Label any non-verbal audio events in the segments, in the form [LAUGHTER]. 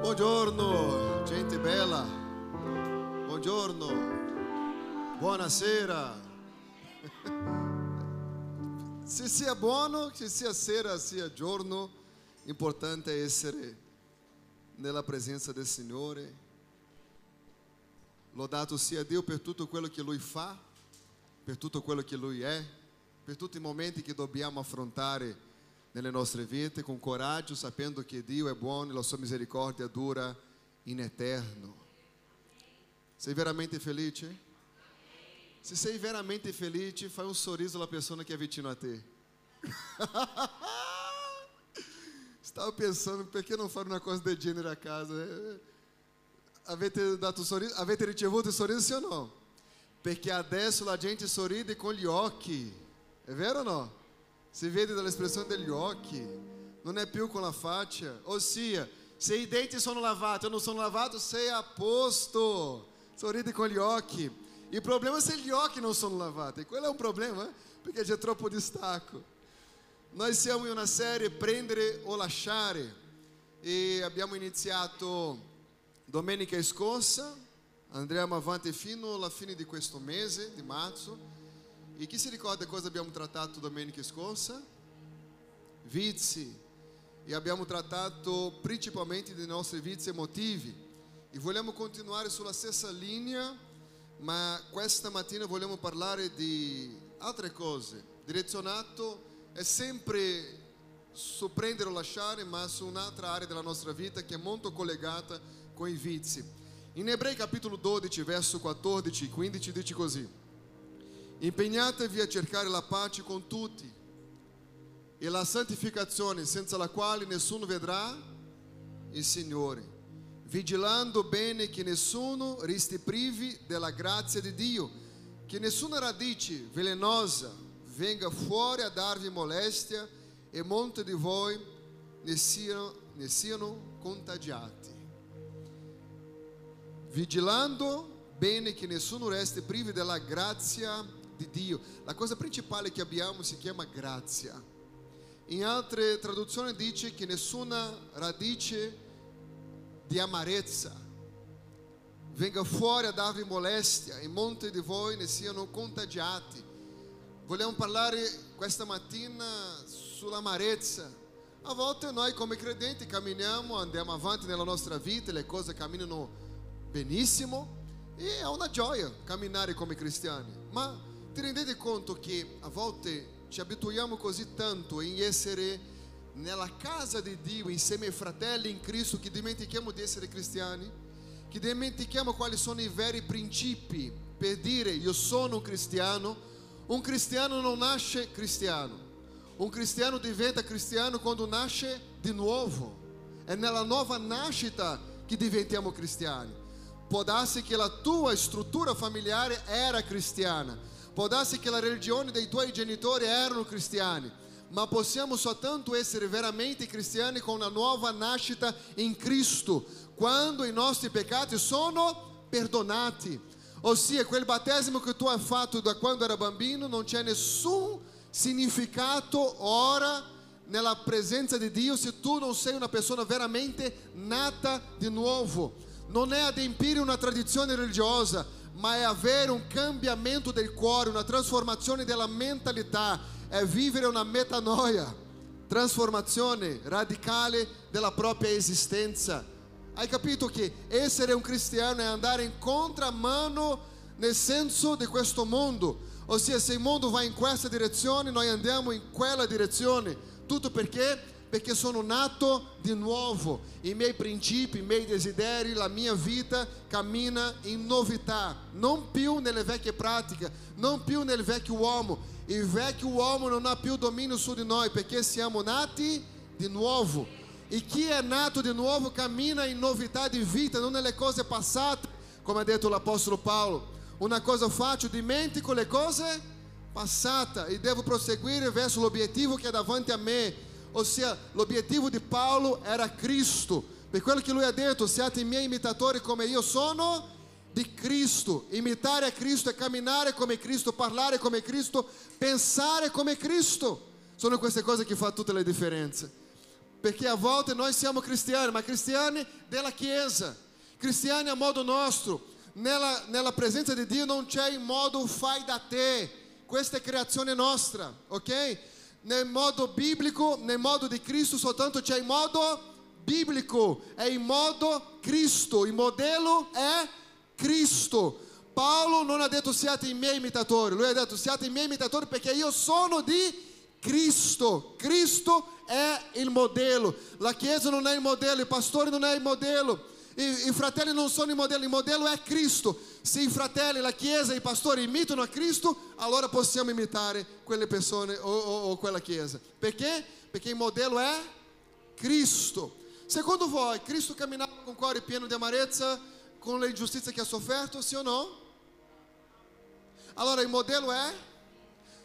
Buongiorno, gente bella. Buongiorno. Buonasera. [LAUGHS] Se sia buono, che sia sera, sia giorno, importante è essere nella presenza del Signore. Lodato sia Dio per tutto quello che Lui fa, per tutto quello che Lui è, per tutti i momenti che dobbiamo affrontare nelle nostre vite con coraggio, sapendo che Dio è buono e la sua misericordia dura in eterno. Sei veramente felice? Se sei veramente felice, fai un sorriso alla persona che è vicino a te. [LAUGHS] Stavo pensando perché non fare una cosa del genere a casa. Avete dato sorriso? Avete ricevuto il sorriso sì o no? Perché adesso la gente sorride con gli occhi. È vero o no? Si vede dall'espressione degli occhi, non è più con la faccia. Ossia, se i denti sono lavati ou non sono lavati, sei a posto. Sorride con gli occhi. Il problema è se gli occhi non sono lavati. Quello è un problema, eh? perché c'è troppo distacco. Noi siamo in una serie Prendere o Lasciare e abbiamo iniziato domenica scorsa, andremo avanti fino alla fine di questo mese di marzo e chi si ricorda cosa abbiamo trattato domenica scorsa? Vizi. E abbiamo trattato principalmente dei nostri vizi emotivi. E vogliamo continuare sulla stessa linea, ma questa mattina vogliamo parlare di altre cose. Direzionato è sempre su prendere o lasciare, ma su un'altra area della nostra vita che è molto collegata con i vizi. In Ebrei capitolo 12, verso 14 e 15 dice così. Impegnatevi a cercare la pace con tutti e la santificazione senza la quale nessuno vedrà il Signore, vigilando bene che nessuno resti privi della grazia di Dio, che nessuna radice velenosa venga fuori a darvi molestia e molti di voi ne siano, ne siano contagiati. Vigilando bene che nessuno resti privi della grazia di di Dio. La cosa principale che abbiamo si chiama grazia. In altre traduzioni dice che nessuna radice di amarezza venga fuori a darvi molestia e molti di voi ne siano contagiati. Vogliamo parlare questa mattina sull'amarezza. A volte noi come credenti camminiamo, andiamo avanti nella nostra vita, le cose camminano benissimo e è una gioia camminare come cristiani. Ma ti rendete conto che a volte ci abituiamo così tanto in essere nella casa di Dio insieme ai fratelli in Cristo che dimentichiamo di essere cristiani? Che dimentichiamo quali sono i veri principi per dire io sono un cristiano? Un cristiano non nasce cristiano. Un cristiano diventa cristiano quando nasce di nuovo. È nella nuova nascita che diventiamo cristiani. Può darsi che la tua struttura familiare era cristiana, Può darsi che la religione dei tuoi genitori erano cristiani, ma possiamo soltanto essere veramente cristiani con una nuova nascita in Cristo, quando i nostri peccati sono perdonati. Ossia, quel battesimo che tu hai fatto da quando era bambino non c'è nessun significato ora nella presenza di Dio se tu non sei una persona veramente nata di nuovo. Non è adempiere una tradizione religiosa, ma è avere un cambiamento del cuore, una trasformazione della mentalità, è vivere una metanoia, trasformazione radicale della propria esistenza. Hai capito che essere un cristiano è andare in contramano nel senso di questo mondo? Ossia, se il mondo va in questa direzione, noi andiamo in quella direzione. Tutto perché? Perché sono nato di nuovo. I miei principi, i miei desideri, la mia vita cammina in novità, non più nelle vecchie pratiche, non più nel vecchio uomo. Il vecchio uomo non ha più dominio su di noi perché siamo nati di nuovo. E chi è nato di nuovo cammina in novità di vita, non nelle cose passate, come ha detto l'Apostolo Paolo. Una cosa faccio, dimentico le cose passate e devo proseguire verso l'obiettivo che è davanti a me Ossia, l'obiettivo di Paolo era Cristo. Per quello che lui ha detto, siate miei imitatori come io sono di Cristo. Imitare a Cristo è camminare come Cristo, parlare come Cristo, pensare come Cristo. Sono queste cose che fanno tutte le differenze. Perché a volte noi siamo cristiani, ma cristiani della Chiesa, cristiani a modo nostro. Nella, nella presenza di Dio non c'è in modo fai da te, questa è creazione nostra, ok? Nel modo biblico, nel modo di Cristo soltanto c'è il modo biblico, è il modo Cristo, il modello è Cristo. Paolo non ha detto siate i miei imitatori, lui ha detto siate i miei imitatori perché io sono di Cristo. Cristo è il modello. La Chiesa non è il modello, i pastori non è il modello. I, I fratelli non sono il modello, il modello è Cristo. Se i fratelli, la Chiesa, i pastori imitano a Cristo, allora possiamo imitare quelle persone o, o, o quella Chiesa. Perché? Perché il modello è Cristo. Secondo voi, Cristo camminava con cuore pieno di amarezza con le ingiustizie che ha sofferto, sì o no? Allora il modello è?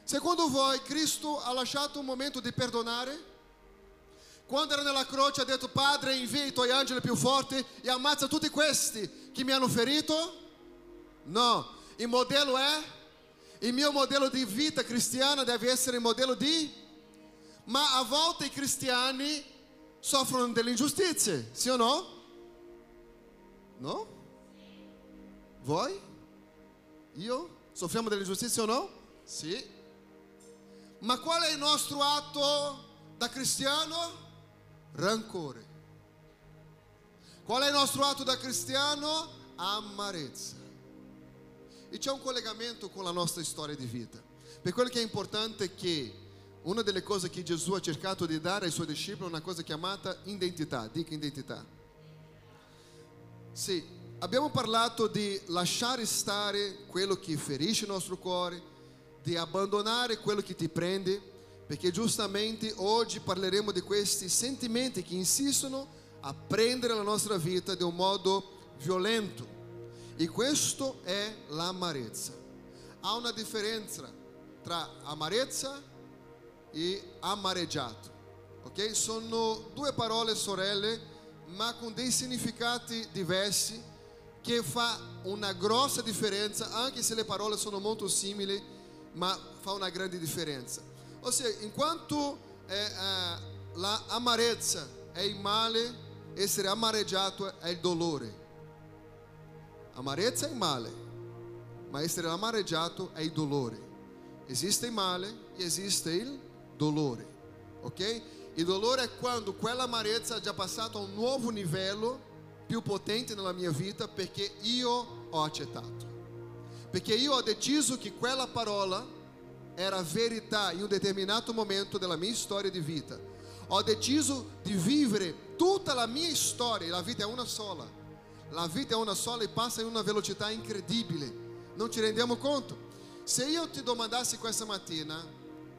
Secondo voi, Cristo ha lasciato un momento di perdonare? Quando era nella croce ha detto, Padre, invia i tuoi angeli più forti e ammazza tutti questi che mi hanno ferito? No, il modello è? Il mio modello di vita cristiana deve essere il modello di? Ma a volte i cristiani soffrono delle ingiustizie, sì o no? No? Voi? Io? Soffriamo delle ingiustizie o no? Sì. Ma qual è il nostro atto da cristiano? Rancore. Qual è il nostro atto da cristiano? Amarezza. E c'è un collegamento con la nostra storia di vita. Per quello che è importante è che una delle cose che Gesù ha cercato di dare ai suoi discepoli è una cosa chiamata identità. Dica identità. Sì, abbiamo parlato di lasciare stare quello che ferisce il nostro cuore, di abbandonare quello che ti prende, perché giustamente oggi parleremo di questi sentimenti che insistono a prendere la nostra vita di un modo violento. E questo è l'amarezza. Há una differenza tra amarezza e amareggiato. Ok? Sono due parole sorelle, ma con dei significati diversi che fa una grossa differenza, anche se le parole sono molto simili, ma fa una grande differenza. Ossia, enquanto eh, eh, la amarezza è il male, essere amareggiato è il dolore. Amarezza è il male, ma essere amareggiato è il dolore. Esiste il male e esiste il dolore, ok? Il dolore è quando quella amarezza ha già passato a un nuovo livello più potente nella mia vita perché io ho accettato. Perché io ho deciso che quella parola era verità in un determinato momento della mia storia di vita. Ho deciso di vivere tutta la mia storia, la vita è una sola. La vita è una sola e passa in una velocità incredibile. Non ci rendiamo conto? Se io ti domandassi questa mattina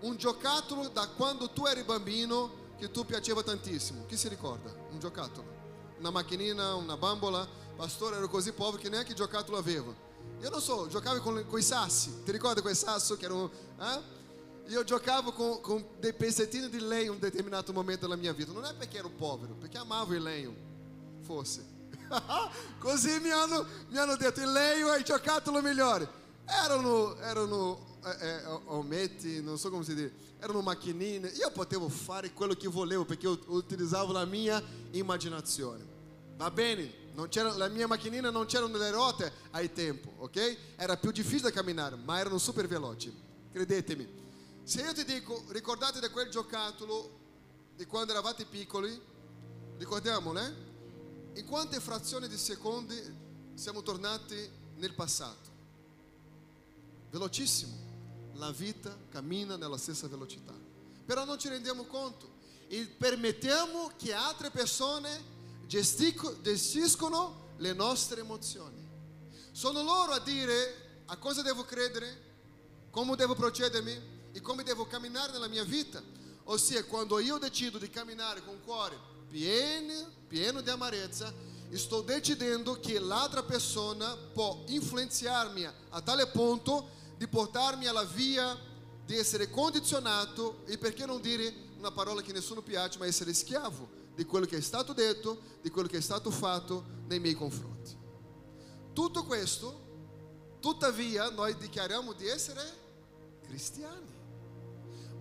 un giocattolo da quando tu eri bambino che tu piaceva tantissimo, chi si ricorda? Un giocattolo? Una macchinina, una bambola? Pastore, ero così povero che neanche giocattolo avevo. Io non so, giocavo con, con i sassi. Ti ricordi quei sassi che erano... Eh? Io giocavo con, con dei pezzettini di legno in un determinato momento della mia vita. Non è perché ero povero, perché amavo il legno. Forse. [LAUGHS] Così mi hanno, mi hanno detto il legno è il giocattolo migliore. Erano, erano eh, eh, ometti, non so come si dice, erano macchinine. Io potevo fare quello che volevo perché io utilizzavo la mia immaginazione. Va bene? La mia macchinina non c'erano le ruote ai tempo, ok? Era più difficile camminare, ma erano super veloci. Credetemi. Se io ti dico, ricordate di quel giocattolo di quando eravate piccoli, ricordiamole, in quante frazioni di secondi siamo tornati nel passato? Velocissimo. La vita cammina nella stessa velocità. Però non ci rendiamo conto e permettiamo che altre persone gestiscono le nostre emozioni. Sono loro a dire a cosa devo credere, come devo procedermi e come devo camminare nella mia vita. Ossia, quando io decido di camminare con il cuore pieno, pieno di amarezza, sto decidendo che l'altra persona può influenzarmi a tale punto di portarmi alla via di essere condizionato e perché non dire una parola che nessuno piace, ma essere schiavo di quello che è stato detto, di quello che è stato fatto nei miei confronti. Tutto questo, tuttavia, noi dichiariamo di essere cristiani.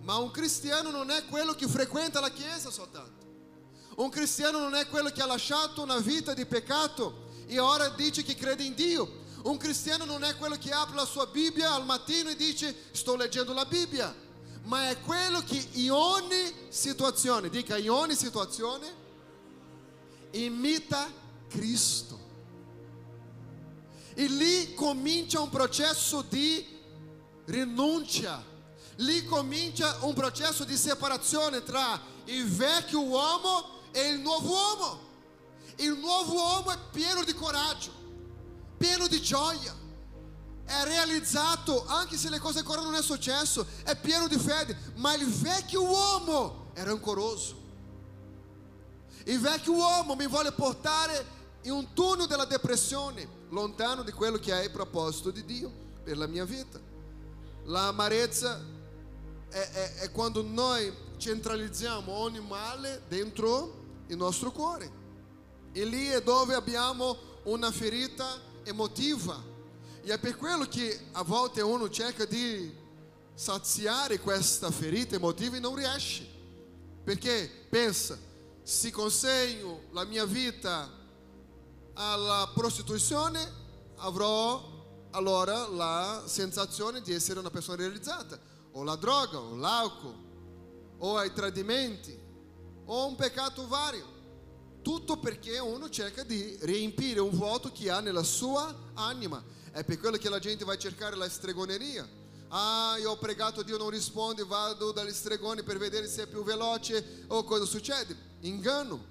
Ma un cristiano non è quello che frequenta la chiesa soltanto. Un cristiano non è quello che ha lasciato una vita di peccato e ora dice che crede in Dio. Un cristiano non è quello che apre la sua Bibbia al mattino e dice sto leggendo la Bibbia, ma è quello che in ogni situazione, dica in ogni situazione, imita Cristo. E lì comincia un processo di rinuncia, lì comincia un processo di separazione tra il vecchio uomo e il nuovo uomo. Il nuovo uomo è pieno di coraggio, pieno di gioia, è realizzato, anche se le cose ancora non è successo, è pieno di fede, ma il vecchio uomo è rancoroso. Il vecchio uomo mi vuole portare in un tunnel della depressione, lontano di quello che è il proposito di Dio per la mia vita. L'amarezza è, è, è quando noi centralizziamo ogni male dentro il nostro cuore. E lì è dove abbiamo una ferita emotiva. E è per quello che a volte uno cerca di saziare questa ferita emotiva e non riesce. Perché pensa, se consegno la mia vita alla prostituzione, avrò allora la sensazione di essere una persona realizzata, o la droga, o l'alcol, o ai tradimenti, o un peccato vario. Tutto perché uno cerca di riempire un vuoto che ha nella sua anima. È per quello che la gente va a cercare la stregoneria. Ah, io ho pregato, Dio non risponde, vado dagli stregoni per vedere se è più veloce o cosa succede. Engano.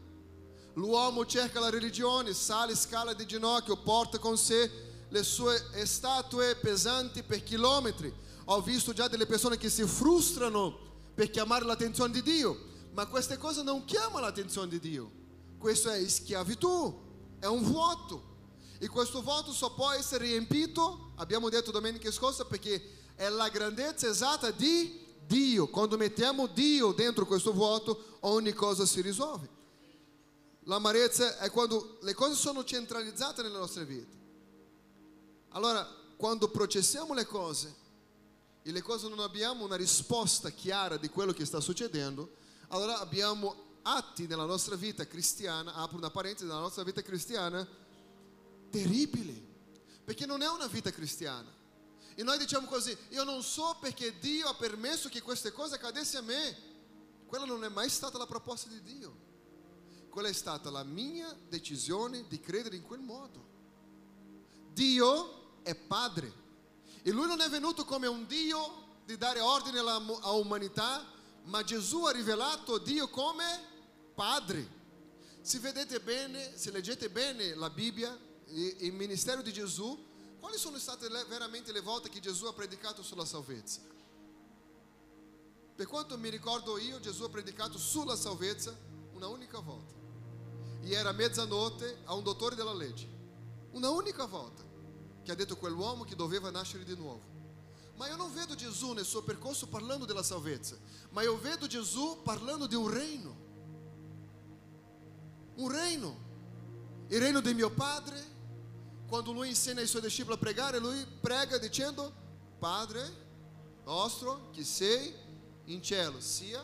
L'uomo cerca la religione, sale, scala di ginocchio, porta con sé le sue statue pesanti per chilometri. Ho visto già delle persone che si frustrano per chiamare l'attenzione di Dio, ma queste cose non chiamano l'attenzione di Dio. Questo è schiavitù, è un vuoto. E questo vuoto só può essere riempito, abbiamo detto domenica scorsa, perché è la grandezza esatta di Dio. Quando mettiamo Dio dentro questo vuoto, ogni cosa si risolve. L'amarezza è quando le cose sono centralizzate nella nostra vita. Allora, quando processiamo le cose e le cose non abbiamo una risposta chiara di quello che sta succedendo, allora abbiamo atti nella nostra vita cristiana, apro una parentesi, nella nostra vita cristiana, terribili, perché non è una vita cristiana. E noi diciamo così, io non so perché Dio ha permesso che queste cose accadessero a me. Quella non è mai stata la proposta di Dio. Quella è stata la mia decisione di credere in quel modo. Dio è padre e lui non è venuto come un Dio di dare ordine all'umanità, ma Gesù ha rivelato Dio come padre. Se vedete bene, se leggete bene la Bibbia, il ministero di Gesù, quali sono state veramente le volte che Gesù ha predicato sulla salvezza? Per quanto mi ricordo io, Gesù ha predicato sulla salvezza una unica volta. E era mezzanotte a un dottore della legge. Una unica volta che ha detto quell'uomo che doveva nascere di nuovo. Ma io non vedo Gesù nel suo percorso parlando della salvezza, ma io vedo Gesù parlando di un reino un reino, il reino di mio padre. Quando lui insegna ai suoi discepoli a pregare, lui prega dicendo: Padre nostro che sei in cielo, sia.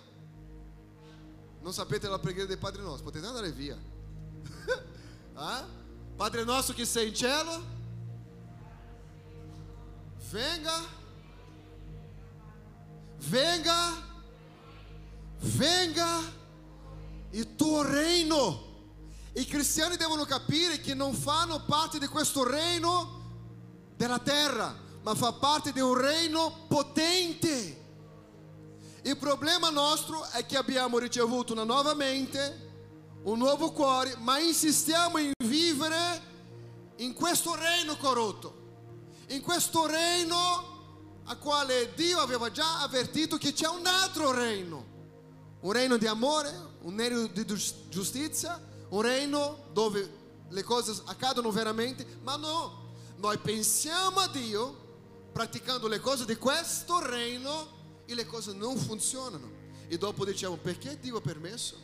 Non sapete la preghiera del Padre nostro, potete andare via. [LAUGHS] ah? Padre nostro che sei in cielo, venga, venga, venga il tuo reino. I cristiani devono capire che non fanno parte di questo reino della terra, ma fa parte di un reino potente. Il problema nostro è che abbiamo ricevuto una nuova mente, un nuovo cuore, ma insistiamo in vivere in questo reino corrotto, in questo reino a quale Dio aveva già avvertito che c'è un altro reino, un reino di amore, un reino di giustizia, un reino dove le cose accadono veramente, ma no, noi pensiamo a Dio praticando le cose di questo reino e le cose non funzionano. E dopo diciamo perché Dio ha permesso?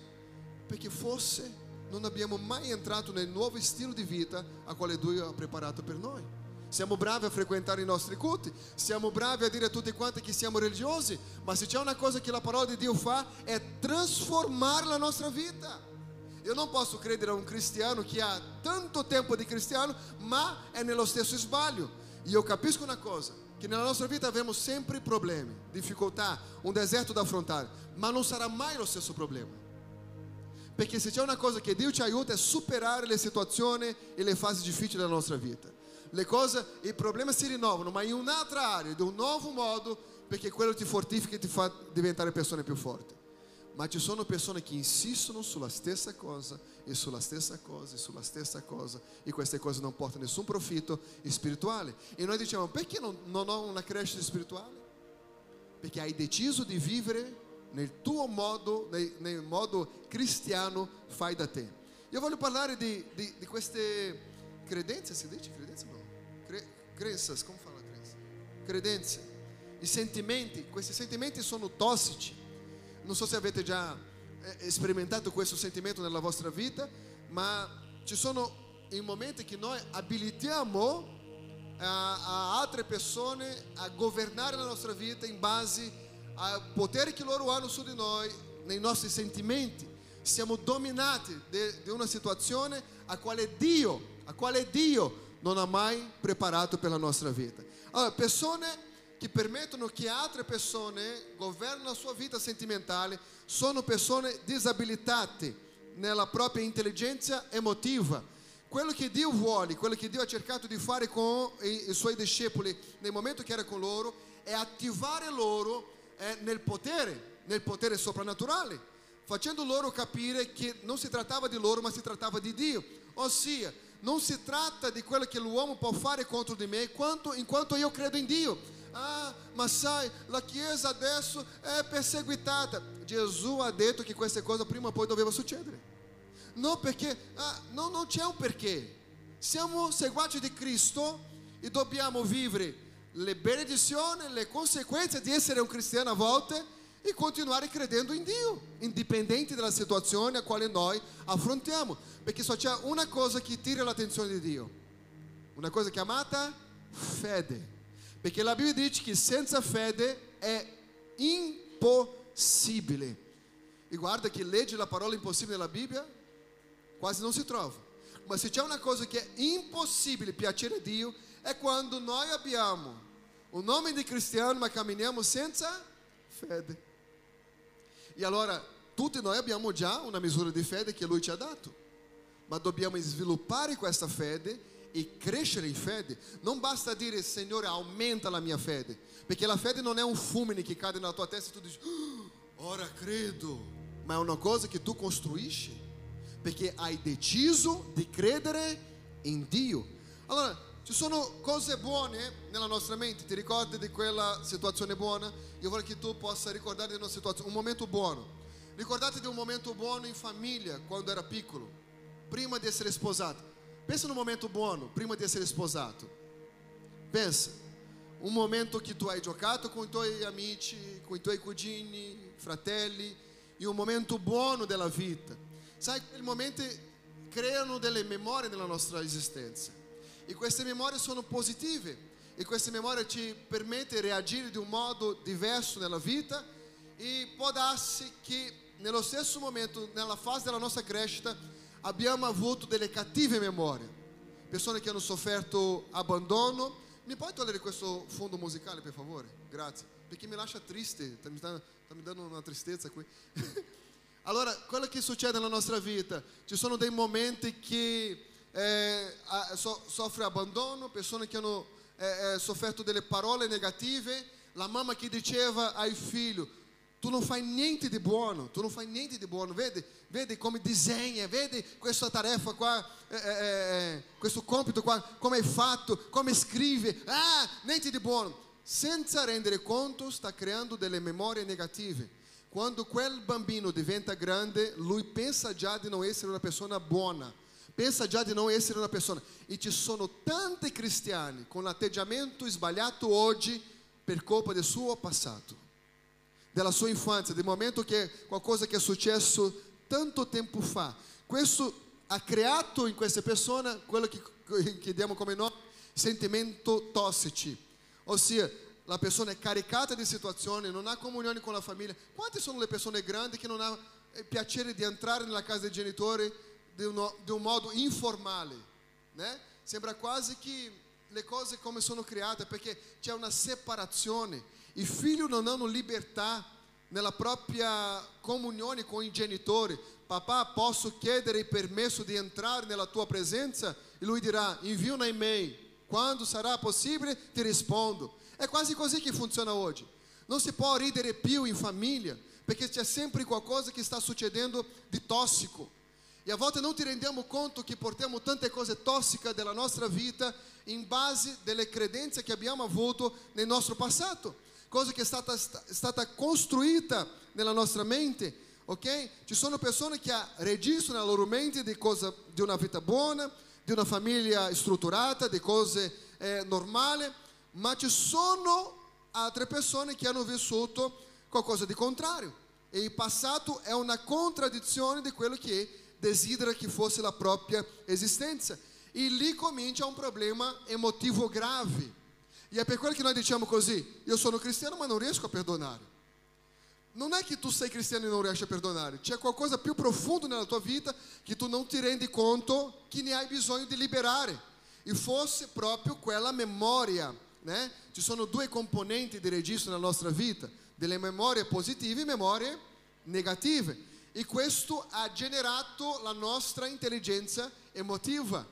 Perché forse non abbiamo mai entrato nel nuovo stile di vita a quale Dio ha preparato per noi. Siamo bravi a frequentare i nostri culti, siamo bravi a dire a tutti quanti che siamo religiosi, ma se c'è una cosa che la parola di Dio fa è trasformare la nostra vita Eu não posso credere a um cristiano que há tanto tempo di cristiano, ma è nello stesso sbaglio. E eu capisco uma coisa, que nella nostra vita avremo sempre problemi, difficoltà, un deserto da affrontare, ma non sarà mai lo stesso problema. Perché se c'è una cosa che Dio ci aiuta è superare le situazioni e le fasi difficili della nostra vita. Le cose, i problemi si rinnovano, ma in un'altra area, di un nuovo modo, perché quello ti fortifica e ti fa diventare persone più forti. Ma ci sono persone che insistono sulla stessa cosa e sulla stessa cosa e sulla stessa cosa e queste cose non portano nessun profitto spirituale. E noi diciamo perché non, non ho una crescita spirituale? Perché hai deciso di vivere nel tuo modo, nel, nel modo cristiano fai da te. Io voglio parlare di, di, di queste credenze, si dice credenze no? Cre, crenças, come fala crença? Credenze, i sentimenti, questi sentimenti sono tossici. Non so se avete già eh, sperimentato questo sentimento nella vostra vita, ma ci sono i momenti che noi abilitiamo a, a altre persone a governare la nostra vita in base al potere che loro hanno su di noi, nei nostri sentimenti. Siamo dominati di una situazione a quale Dio, a quale Dio non ha mai preparato per la nostra vita. Allora, persone che permettono che altre persone governino la sua vita sentimentale sono persone disabilitate nella propria intelligenza emotiva. Quello che Dio vuole, quello che Dio ha cercato di fare con i, suoi discepoli nel momento che era con loro, è attivare loro eh, nel potere, nel potere soprannaturale, facendo loro capire che non si trattava di loro, ma si trattava di Dio. Ossia, non si tratta di quello che l'uomo può fare contro di me, quanto, enquanto io credo in Dio. Ah, ma sai, la Chiesa adesso è perseguitata. Gesù ha detto che queste cose prima o poi dovevano succedere. Non perché, ah, no, non c'è un perché. Siamo seguaci di Cristo e dobbiamo vivere le benedizioni, le conseguenze di essere un cristiano a volte e continuare credendo in Dio, indipendente dalla situazione a quale noi affrontiamo, perché só c'è una cosa che tira l'attenzione di Dio, una cosa chiamata fede, perché la Bibbia dice che senza fede è impossibile. E guarda che legge la parola impossibile nella Bibbia, quasi non si trova. Ma se c'è una cosa che è impossibile piacere a Dio, è quando noi abbiamo o nome di cristiano, ma camminiamo senza fede. E allora tutti noi abbiamo già una misura di fede che Lui ci ha dato, ma dobbiamo sviluppare questa fede e crescere in fede. Non basta dire Signore aumenta la mia fede, perché la fede non è un fulmine che cade nella tua testa e tu dici oh, ora credo, ma è una cosa che tu costruisci, perché hai deciso di credere in Dio. Allora, ci sono cose buone nella nostra mente, ti ricordi di quella situazione buona? Io vorrei che tu possa ricordare di una situazione, un momento buono. Ricordate di un momento buono in famiglia quando era piccolo, prima di essere sposato. Pensa un momento buono prima di essere sposato. Pensa, un momento che tu hai giocato con i tuoi amici, con i tuoi cugini, fratelli, in un momento buono della vita. Sai, quei momenti creano delle memorie nella nostra esistenza. E queste memorie sono positive e queste memorie ci permettono di reagire di un modo diverso nella vita e può darsi che nello stesso momento, nella fase della nostra crescita, abbiamo avuto delle cattive memorie. Persone che hanno sofferto abbandono. Mi puoi togliere questo fondo musicale, per favore? Grazie. Perché mi lascia triste, sta mi, sta, mi dando una tristezza qui. [LAUGHS] allora, quello che succede nella nostra vita, ci sono dei momenti che eh, so, soffre abbandono, persone che hanno eh, eh, sofferto delle parole negative, la mamma che diceva ai figli, tu non fai niente di buono, tu non fai niente di buono, vedi, vedi come disegna, vedi questa tarefa qua, eh, eh, eh questo compito qua, come hai fatto, come scrive, ah, niente di buono. Senza rendere conto sta creando delle memorie negative. Quando quel bambino diventa grande, lui pensa già di non essere una persona buona pensa già di non essere una persona. E ci sono tanti cristiani con l'atteggiamento sbagliato oggi per colpa del suo passato, della sua infanzia, del momento che qualcosa che è successo tanto tempo fa. Questo ha creato in queste persone quello che, che diamo come nome sentimento tossici, ossia la persona è caricata di situazioni, non ha comunione con la famiglia. Quante sono le persone grandi che non hanno il piacere di entrare nella casa dei genitori di, uno- di un modo informale, né? Sembra quasi che le cose come sono create, perché c'è una separazione. I figli non hanno libertà nella propria comunione con i genitori. Papà, posso chiedere il permesso di entrare nella tua presenza? E lui dirà, invia una e-mail. Quando sarà possibile ti rispondo. È quasi così che funziona oggi. Non si può ridere più in famiglia, perché c'è sempre qualcosa che sta succedendo di tossico. E a volte non ti rendiamo conto che portiamo tante cose tossiche della nostra vita in base delle credenze che abbiamo avuto nel nostro passato, cosa che è stata, è stata costruita nella nostra mente, ok? Ci sono persone che registrano nella loro mente di, cosa, di una vita buona, di una famiglia strutturata, di cose eh, normali, ma ci sono altre persone che hanno vissuto qualcosa di contrario. E il passato è una contraddizione di quello che desidera che fosse la propria esistenza. E lì comincia un problema emotivo grave. E è per quello che noi diciamo così: io sono cristiano, ma non riesco a perdonare. Non è che tu sei cristiano e non riesci a perdonare, c'è qualcosa più profondo nella tua vita che tu non ti rendi conto che ne hai bisogno di liberare. E fosse proprio quella memoria, né? Ci sono due componenti di registro nella nostra vita, delle memorie positive e memorie negative. E questo ha generato la nostra intelligenza emotiva.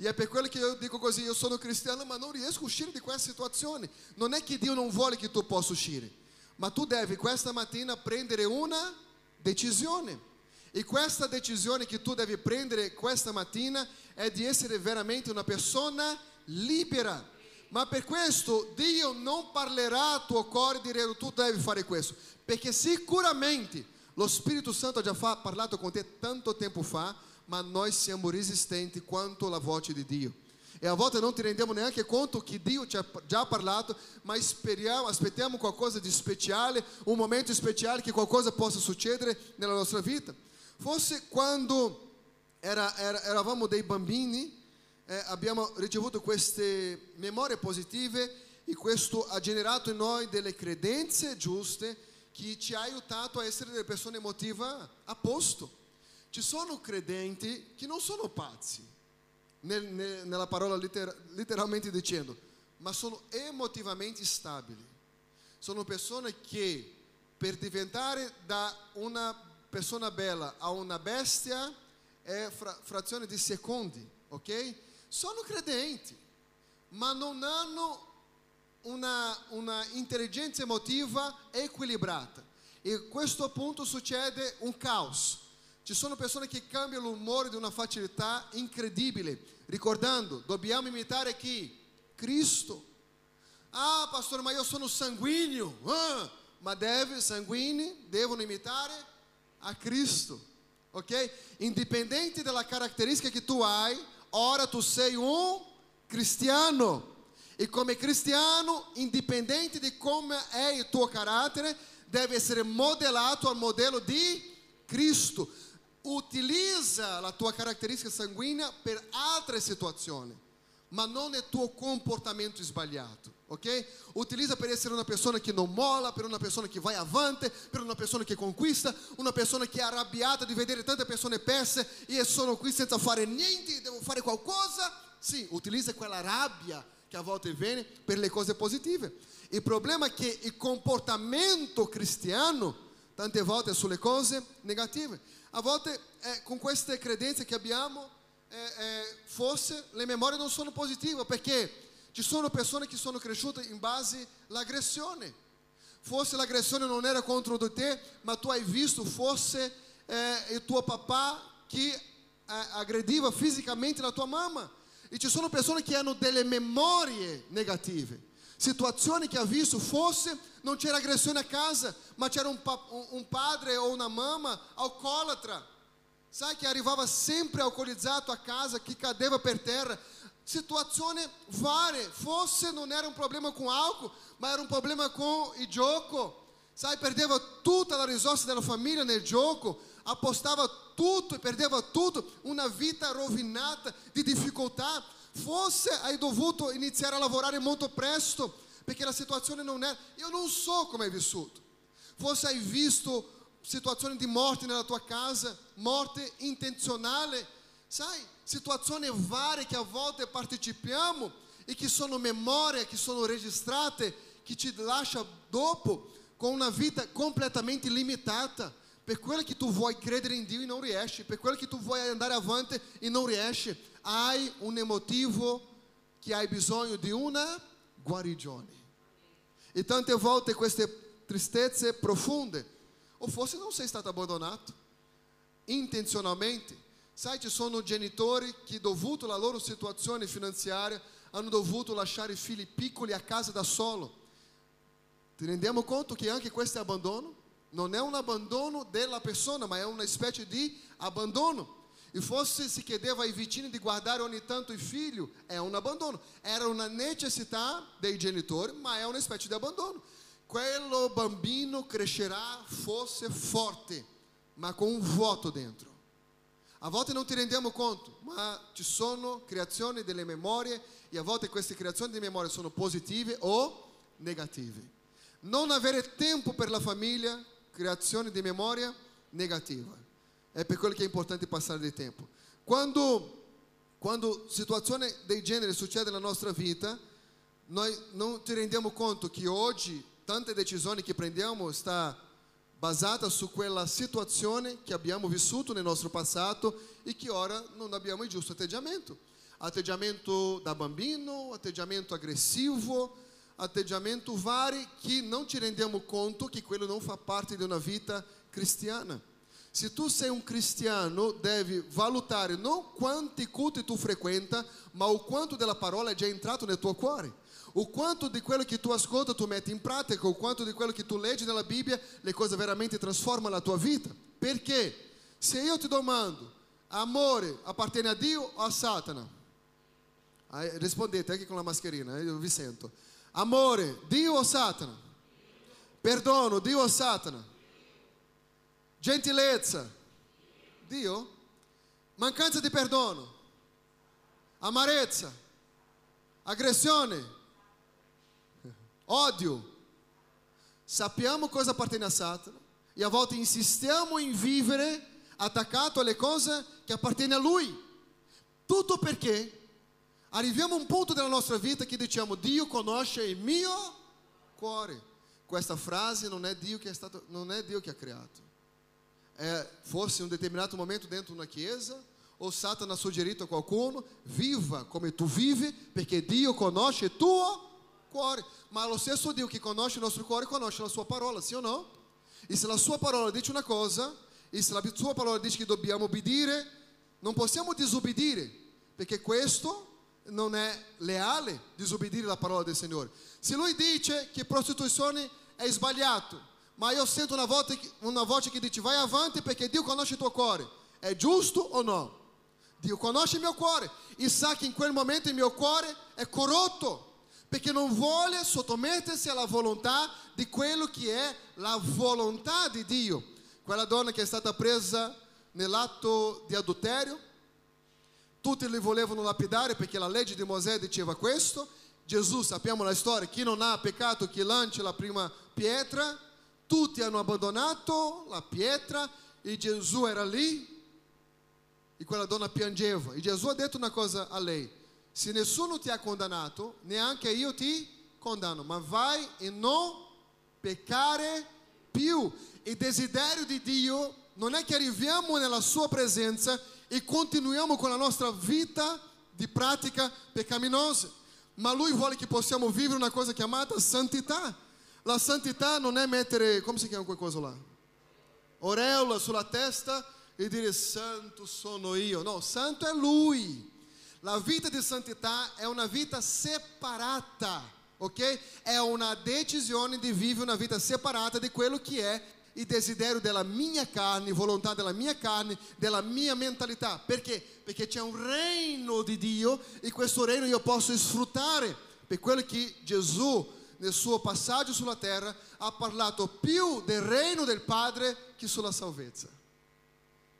E è per quello che io dico così, io sono cristiano ma non riesco a uscire di questa situazione. Non è che Dio non vuole che tu possa uscire, ma tu devi questa mattina prendere una decisione. E questa decisione che tu devi prendere questa mattina è di essere veramente una persona libera. Ma per questo Dio non parlerà al tuo cuore dirà tu devi fare questo, perché sicuramente lo Spirito Santo ha già parlato con te tanto tempo fa, ma noi siamo resistenti quanto la voce di Dio. E a volte non ti rendiamo neanche conto che Dio ci ha già parlato, ma speriamo, aspettiamo qualcosa di speciale, un momento speciale che qualcosa possa succedere nella nostra vita. Forse quando era- era- eravamo dei bambini, eh, abbiamo ricevuto queste memorie positive e questo ha generato in noi delle credenze giuste che ci ha aiutato a essere delle persone emotive a posto. Ci sono credenti che non sono pazzi, nel- nel- nella parola letteralmente dicendo, ma sono emotivamente stabili. Sono persone che per diventare da una persona bella a una bestia è fra- frazione di secondi, ok? Sono credenti, ma non hanno una, una intelligenza emotiva equilibrata. E a questo punto succede un caos. Ci sono persone che cambiano l'umore di una facilità incredibile, ricordando, dobbiamo imitare chi? Cristo. Ah, pastor, ma io sono sanguigno. Ah, ma deve, sanguigni devono imitare a Cristo. Ok? Indipendente dalla caratteristica che tu hai, ora tu sei un cristiano. E come cristiano, indipendente di come è il tuo carattere, deve essere modellato al modello di Cristo. Utilizza la tua caratteristica sanguigna per altre situazioni, ma non il tuo comportamento sbagliato, ok? Utilizza per essere una persona che non molla, per una persona che vai avanti, per una persona che conquista, una persona che è arrabbiata di vedere tante persone perse e sono qui senza fare niente, devo fare qualcosa. Sì, utilizza quella rabbia che a volte viene per le cose positive. Il problema è che il comportamento cristiano tante volte è sulle cose negative. A volte eh, con queste credenze che abbiamo, eh, eh, forse le memorie non sono positive perché ci sono persone che sono cresciute in base all'aggressione. Forse l'aggressione non era contro di te, ma tu hai visto forse eh, il tuo papà che eh, aggrediva fisicamente la tua mamma. E ci sono persone che hanno delle memorie negative, situazioni che ha visto, forse non c'era aggressione a casa, ma c'era un, pa- un- padre o una mamma alcoolatra, sai che arrivava sempre alcolizzato a casa, che cadeva per terra. Situazioni varie, forse non era un problema com álcool, ma era um problema com il gioco. Sai, perdeva tutta la risorsa della famiglia nel gioco, apostava tutto e perdeva tutto, una vita rovinata di difficoltà. Forse hai dovuto iniziare a lavorare molto presto, perché la situazione non era. Eu não so come hai vissuto. Forse hai visto situazioni di morte nella tua casa, morte intenzionale, sai, situazioni varie che a volte partecipiamo e che sono memorie, che sono registrate, che ti lascia dopo con una vita completamente limitata. Per quello che tu vuoi credere in Dio e non riesci, per quello che tu vuoi andare avanti e non riesci, hai un emotivo che hai bisogno di una guarigione. E tante volte queste tristezze profonde, o forse non sei stato abbandonato intenzionalmente. Sai, ci sono genitori che, dovuto alla loro situazione finanziaria, hanno dovuto lasciare i figli piccoli a casa da solo. Ti rendiamo conto che anche questo abbandono? Non è un abbandono della persona, ma è una specie di abbandono. E forse si chiedeva ai vicini di guardare ogni tanto il figlio, è un abbandono. Era una necessità dei genitori, ma è una specie di abbandono. Quello bambino crescerà forse forte, ma con un vuoto dentro. A volte non ti rendiamo conto, ma ci sono creazioni delle memorie e a volte queste creazioni di memoria sono positive o negative. Non avere tempo per la famiglia, creazione di memoria negativa. È per quello che è importante passare del tempo. Quando, quando situazioni del genere succedono nella nostra vita, noi non ti rendiamo conto che oggi tante decisioni che prendiamo sta basata su quella situazione che abbiamo vissuto nel nostro passato e che ora non abbiamo il giusto atteggiamento. Atteggiamento da bambino, atteggiamento aggressivo, atteggiamento vari che non ci rendiamo conto che quello non fa parte di una vita cristiana. Se tu sei un cristiano, devi valutare non quanti culti tu frequenta, ma o quanto della parola è già entrato nel tuo cuore. O quanto di quello che tu ascolta tu metti in pratica, o quanto di quello che tu leggi nella Bibbia, le cose veramente trasformano la tua vita. Perché se io ti domando, amore appartiene a Dio o a Satana? Aí, rispondete anche con la mascherina, io vi sento. Amore, Dio o Satana? Perdono, Dio o Satana? Gentilezza, Dio? Mancanza di perdono, amarezza, aggressione, odio. Sappiamo cosa appartiene a Satana e a volte insistiamo in vivere attaccato alle cose che appartengono a Lui. Tutto perché arriviamo a un punto della nostra vita che diciamo Dio conosce il mio cuore. Questa frase non è Dio che, è stato, non è Dio che ha creato. È forse in un determinato momento dentro una chiesa o Satana ha suggerito a qualcuno, viva come tu vivi perché Dio conosce il tuo cuore. Ma lo stesso Dio che conosce il nostro cuore conosce la sua parola, sì o no? E se la sua parola dice una cosa, e se la sua parola dice che dobbiamo obbedire, non possiamo disobbedire, perché questo non è leale disobbedire la parola del Signore. Se lui dice che prostituzione è sbagliato, ma io sento una voce, una voce che dice vai avanti perché Dio conosce il tuo cuore, è giusto o no? Dio conosce il mio cuore e sa che in quel momento il mio cuore è corrotto perché non vuole sottomettersi alla volontà di quello che è la volontà di Dio. Quella donna che è stata presa nell'atto di adulterio, tutti li volevano lapidare perché la legge di Mosè diceva questo. Gesù, sappiamo la storia, chi non ha peccato che lanci la prima pietra, tutti hanno abbandonato la pietra e Gesù era lì e quella donna piangeva. E Gesù ha detto una cosa a lei, se nessuno ti ha condannato, neanche io ti condanno, ma vai e non peccare più. Il desiderio di Dio non è che arriviamo nella sua presenza e continuiamo con la nostra vita di pratica peccaminosa, ma Lui vuole che possiamo vivere una cosa chiamata santità. La santità non è mettere, come si chiama quel coso là? Aureola sulla testa e dire santo sono io. No, santo è Lui. La vita di santità è una vita separata, ok? È una decisione di vivere una vita separata di quello che è il desiderio della mia carne, volontà della mia carne, della mia mentalità. Perché? Perché c'è un regno di Dio e questo regno io posso sfruttare per quello che Gesù nel suo passaggio sulla terra ha parlato più del regno del Padre che sulla salvezza.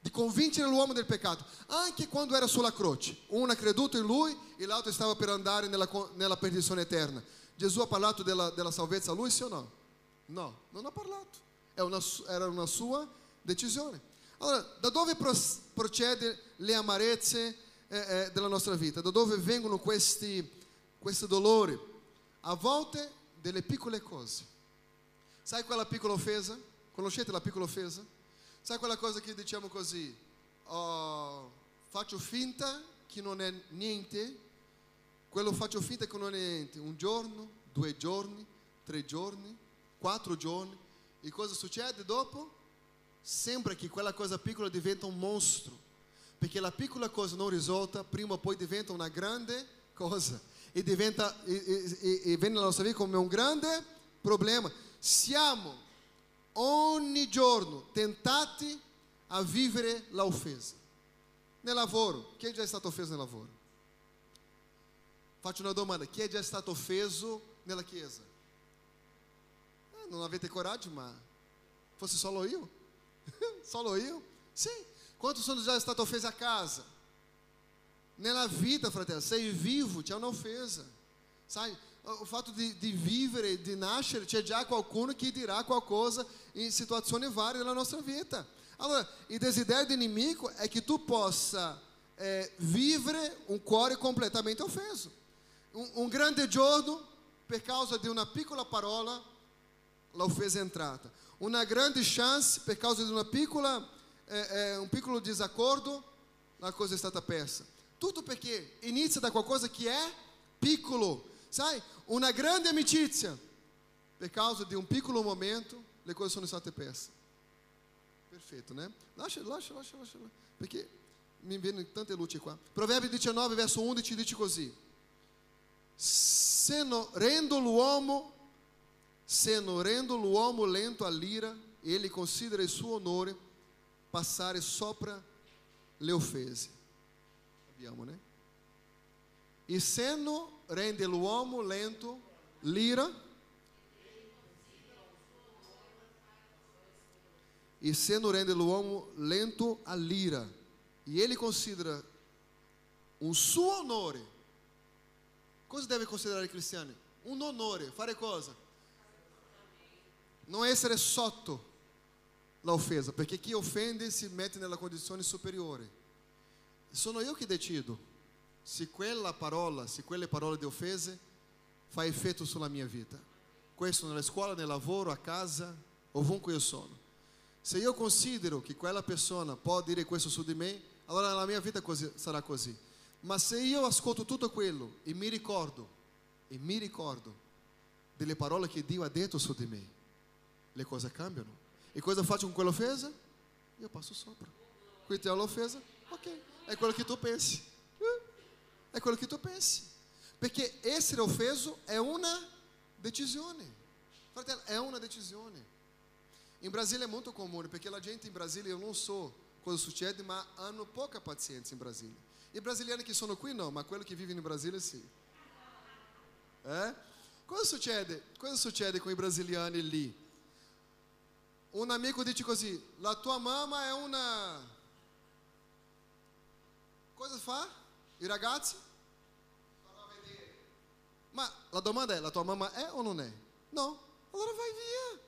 Di convincere l'uomo del peccato, anche quando era sulla croce. Uno ha creduto in lui e l'altro stava per andare nella, nella perdizione eterna. Gesù ha parlato della, della salvezza a lui, sì o no? No, non ha parlato. una era una sua decisione. Allora, da dove procede le amarezze eh, eh, della nostra vita? Da dove vengono questi, questi dolori? A volte delle piccole cose. Sai quella piccola offesa? Conoscete la piccola offesa? Sai quella cosa che diciamo così? "Oh, faccio finta che non è niente, quello faccio finta che non è niente. Un giorno, due giorni, tre giorni, quattro giorni. E cosa succede dopo? Sembra che quella cosa piccola diventa un mostro. Perché la piccola cosa non risolta, prima o poi diventa una grande cosa. E, diventa, e, e- e- come un grande problema. Siamo ogni giorno tentati a vivere la offesa. Nel lavoro, chi è già stato offeso nel lavoro? Faccio una domanda, chi è già stato offeso nella chiesa? Eh, non avete coraggio, ma fosse solo io? [LAUGHS] solo io? Sì. Quantos sono già stati offesi a casa? Nella vita, fratello, sei vivo, c'è un'offesa. Sai, o fatto di, di vivere, di nascere, c'è già qualcuno che dirà qualcosa in situazioni varie della nostra vita. Allora, il desiderio do inimigo è che tu possa eh, vivere un cuore completamente offeso. Un grande giorno, per causa di una piccola parola, l'offesa è entrata. Una grande chance, per causa di una piccola, eh, eh, un piccolo disaccordo, la cosa è stata persa. Tutto perché inizia da qualcosa che è piccolo. Sai, una grande amicizia, per causa di un piccolo momento, le cose sono state perse. Perfetto, né? Lascia, lascia, lascia, lascia. Perché mi viene tante luci qua. Provérbio 19, verso 11 dice così. Se no, rendo l'uomo, se non rendo l'uomo lento all'ira, ele considera il suo onore passare sopra le offese. Abbiamo, né? E se non rende l'uomo lento l'ira, e se non rende l'uomo lento all'ira, e ele considera un suo onore. Cosa deve considerare il cristiano? Un onore, fare cosa? Non essere sotto la offesa, perché chi offende si mette nella condizione superiore. Sono io che decido se quella parola, se quelle parole di offese fa effetto sulla mia vita. Questo nella scuola, nel lavoro, a casa, ovunque io sono. Se io considero che quella persona può dire questo su di me, allora la mia vita così, sarà così. Ma se io ascolto tutto quello e mi ricordo, e mi ricordo delle parole che Dio ha detto su di me, le cose cambiano. E cosa faccio con quell'offesa? Io passo sopra. Qui c'è l'offesa? Ok, é aquilo que tu pensa. É aquilo que tu pensi. Porque esse offeso é uma decisione. Fratello, é uma decisione. Em Brasília é muito comum, né? porque a gente em Brasília, eu não sou quando succede, mas hanno pouca paciência em Brasília. E brasileiros que sono qui não, mas aquele que vive em Brasília sim. É? Cosa succede? Cosa succede com i brasiliani lì? Um amigo diz così, assim, la tua mamma é uma Cosa fa? I ragazzi? A vedere. Ma la domanda è, la tua mamma è o non è? No? Allora vai via.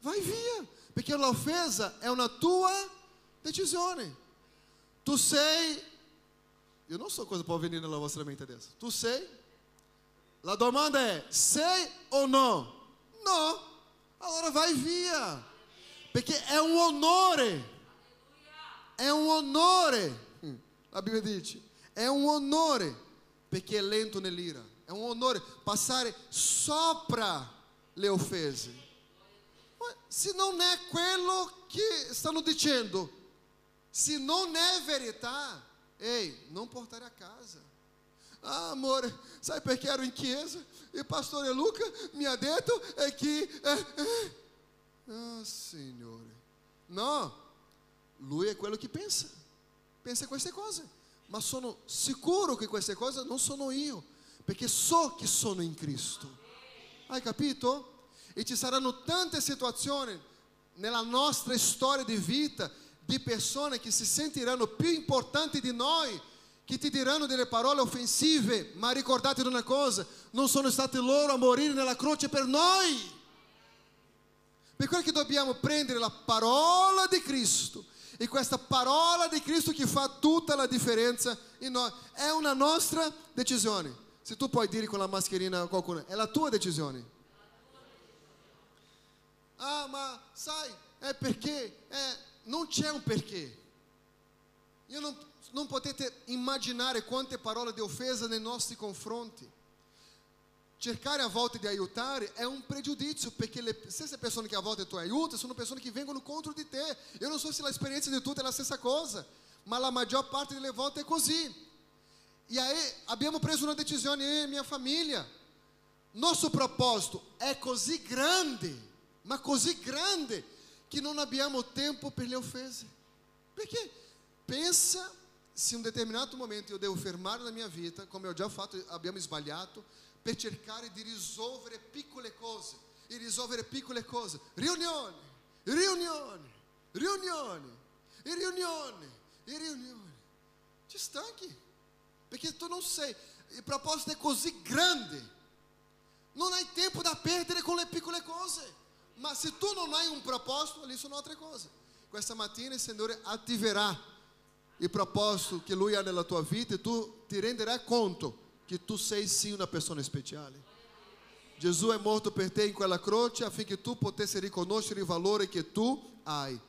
Vai via. Perché l'offesa è una tua decisione. Tu sei... Io non so cosa può avvenire nella vostra mente adesso. Tu sei? La domanda è, sei o no? No. Allora vai via. Perché è un onore. È un onore. La Bibbia dice, è un onore perché è lento nell'ira. È un onore passare sopra le offese. Se non è quello che stanno dicendo, se non è verità, ehi, non portare a casa. Ah, amore, sai perché ero in chiesa? E il pastore Luca mi ha detto é que... eh, eh. Ah, Signore. No, lui è quello che pensa. Pensa queste cose. Ma sono sicuro che queste cose non sono io, perché so che sono in Cristo. Hai capito? E ci saranno tante situazioni nella nostra storia di vita di persone che si sentiranno più importanti di noi, che ti diranno delle parole offensive, ma ricordate una cosa, non sono stati loro a morire nella croce per noi. Per quello che dobbiamo prendere la parola di Cristo. E questa parola di Cristo che fa tutta la differenza in noi. È una nostra decisione. Se tu puoi dire con la mascherina qualcuno, è la tua decisione. Ah, ma sai, è perché? È, non c'è un perché. Io non, non potete immaginare quante parole di offesa nei nostri confronti. Cercare a volte di aiutare è un pregiudizio, perché le stesse persone che a volte tu aiuti sono persone che vengono contro di te. Eu non so se a experiência di tutti è la stessa cosa, ma la maggior parte delle volte è così. E aí abbiamo preso una decisione, io e minha famiglia. Nosso propósito è così grande, ma così grande, che non abbiamo tempo per le offese. Perché pensa se in un determinato momento io devo fermare la mia vita, come ho già fatto, abbiamo sbagliato, per cercare di risolvere piccole cose. E risolvere piccole cose. Riunioni, riunioni, riunioni, e riunioni, e riunioni. Ti stanchi. Perché tu non sei, il proposito è così grande. Non hai tempo da perdere con le piccole cose. Ma se tu non hai un proposito, lì sono altre cose. Questa mattina il Signore attiverà il proposito che Lui ha nella tua vita e tu ti renderai conto che tu sei sim uma pessoa especial. Jesus é morto per te in quella croce affinché tu potessi riconoscere il valore che tu hai.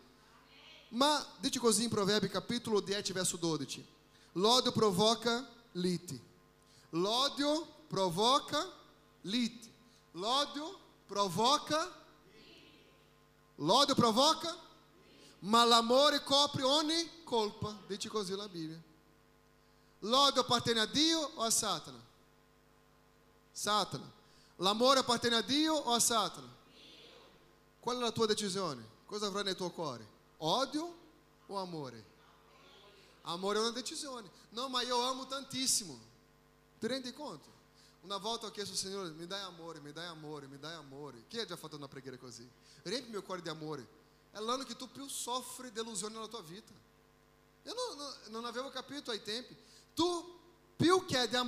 Ma dice così in Proverbi capitolo 10 verso 12. L'odio provoca lite. L'odio provoca lite. L'odio provoca L'odio provoca ma l'amore copre ogni colpa. Dice così la Bibbia. L'odio appartiene a Dio o a Satana? Satana. L'amore appartiene a Dio o a Satana? Dio. Qual è la tua decisione? Cosa avrai nel tuo cuore? Odio o amore? Amore é uma decisão. Não, mas eu amo tantíssimo. Tu rende conto? Uma volta eu chiesto, Senhor, me dá amor, me dá amor, me dá amor. Quem é já fatto na preghiera così? Riempi meu cuore de amor. É l'anno que tu più soffri delusione na tua vida. Eu não, não, não avevo capito ai tempo. Tu più chiedi é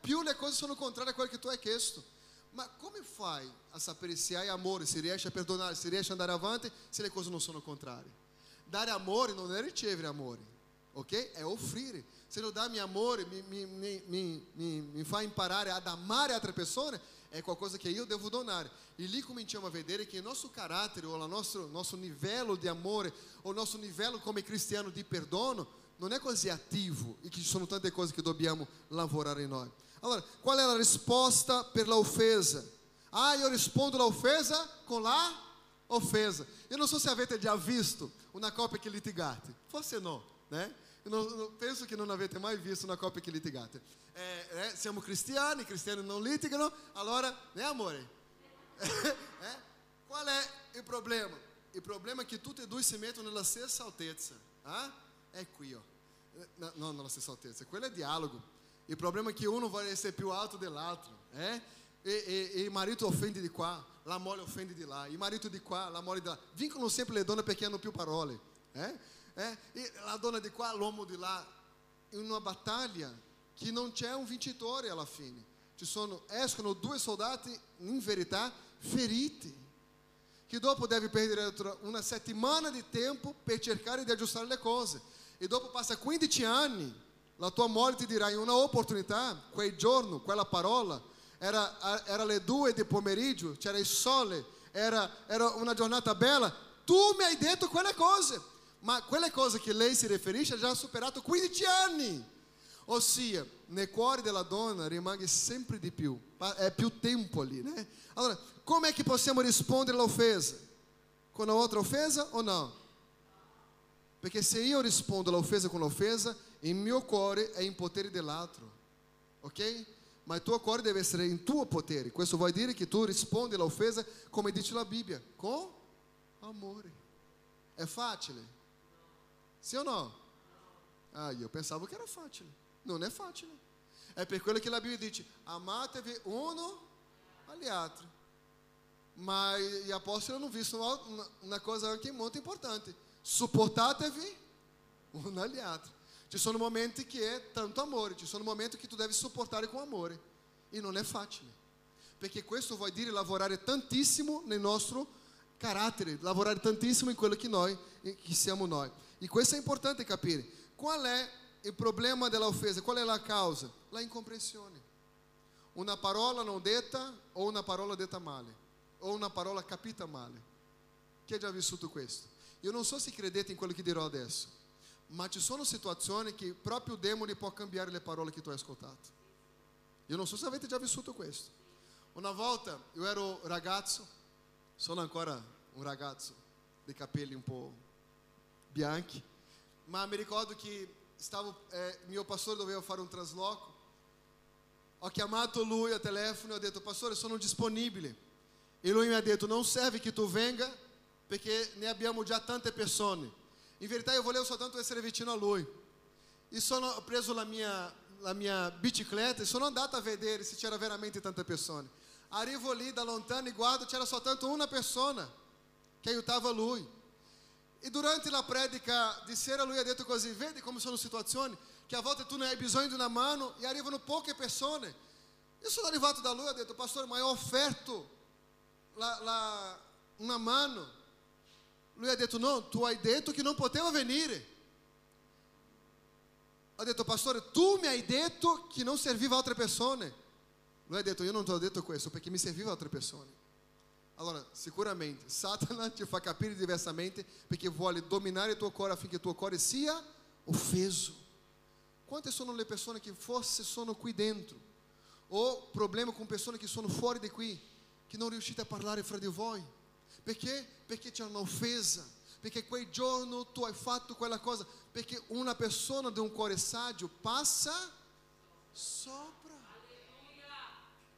più le são no contrário a coisa que tu é chiesto. Mas como faz a saber se hai amor, se riesci a perdonar, se riesci a andar avante, se le cose non sono contrarie? Dare amore não é ricevere amor, ok? É offrire. Se não dá-me amor, me, me, me, me, me, faz imparar a amar a outra pessoa, é com coisa que eu devo donar. E lhe comentiamo a vedere que nosso caráter, ou nosso, nosso nível de amor, ou nosso nível como cristiano de perdono, non è così attivo e che ci sono tante cose che dobbiamo lavorare in noi. Allora, qual è la risposta per la offesa? Ah, io rispondo la offesa con la offesa. Eu não sei se avete già visto una coppia che litigate. Forse no, né? Eu não, não, penso che non avete mai visto una coppia che litigate. Eh, eh, siamo cristiani, i cristiani non litigano, allora, né amore? [LAUGHS] eh? Qual è il problema? Il problema è che tutti e due si mettono nella stessa altezza. Ah? è qui, ó. No, no, nella stessa altezza, quello è dialogo. Il problema è che uno vuole essere più alto dell'altro, eh? E, e, e marito offende di qua, la moglie offende di là, il marito di qua, la moglie di là. Vincono sempre le donne perché hanno più parole, eh? Eh? E la donna di qua, l'uomo di là. In una battaglia che non c'è un vincitore alla fine. Ci sono, escono due soldati, in verità, feriti. Che dopo deve perdere una settimana di tempo per cercare di aggiustare le cose. E dopo passa 15 anni, la tua ti dirà in una opportunità, quel giorno, quella parola, era, era le due di pomeriggio, c'era il sole, era, era una giornata bella, tu mi hai detto quelle cose, ma quelle cose che lei si riferisce ha già superato 15 anni. Ossia, nel cuore della donna rimane sempre di più, è più tempo lì. Né? Allora, come è che possiamo rispondere all'offesa? Con un'altra offesa o no? Perché se io rispondo all'offesa con l'offesa, il mio cuore è in potere dell'altro. Ok? Ma il tuo cuore deve essere in tuo potere. Questo vuol dire che tu rispondi all'offesa come dice la Bibbia, con amore. È facile? Sì o no? Ah, io pensavo che era facile. Non è facile. È per quello che la Bibbia dice, amatevi uno agli altri. Ma gli apostoli hanno visto una, una cosa anche molto importante Suportatevi um altri. Ci sono momenti che è tanto amore, ci sono momenti che tu devi sopportare con amore. E non è facile. Perché questo vuol dire lavorare tantissimo nel nostro carattere, lavorare tantissimo in quello che noi, che siamo noi. E questo è importante capire. Qual è il problema dell'offesa? Qual è la causa? La incomprehensione. Una parola non detta o una parola detta male, o una parola capita male. Chi ha già vissuto questo? Io non so se credete in quello che dirò adesso, ma ci sono situazioni che proprio il demone può cambiare le parole che tu hai ascoltato. Io non so se avete già vissuto questo. Una volta io ero ragazzo, sono ancora un ragazzo di capelli un po' bianchi, ma mi ricordo che stavo, eh, mio pastore doveva fare un trasloco. Ho chiamato lui a telefono e ho detto, pastore, sono disponibile. E lui mi ha detto, non serve che tu venga, perché ne abbiamo già tante persone. In verità io volevo soltanto essere vicino a lui. E sono, ho preso la mia, la mia bicicletta e sono andato a vedere se c'era veramente tante persone. Arrivo lì da lontano e guardo, c'era soltanto una persona che aiutava lui. E durante la predica di sera lui ha detto così, vedi come sono situazioni che a volte tu ne hai bisogno di una mano e arrivano poche persone. Io sono arrivato da lui e ho detto, pastore, ma ho offerto la, la, una mano. Lui ha detto, no, tu hai detto che non poteva venire. Ho detto, pastore, tu mi hai detto che non serviva altre persone. Lui ha detto, io non ti ho detto questo perché mi serviva altre persone. Allora, sicuramente, Satana ti fa capire diversamente perché vuole dominare il tuo cuore affinché il tuo cuore sia offeso. Quante sono le persone che forse sono qui dentro? O problema con persone che sono fuori di qui, che non riuscite a parlare fra di voi? Perché? Perché c'è una offesa. Perché quel giorno tu hai fatto quella cosa. Perché una persona di un cuore saggio passa sopra.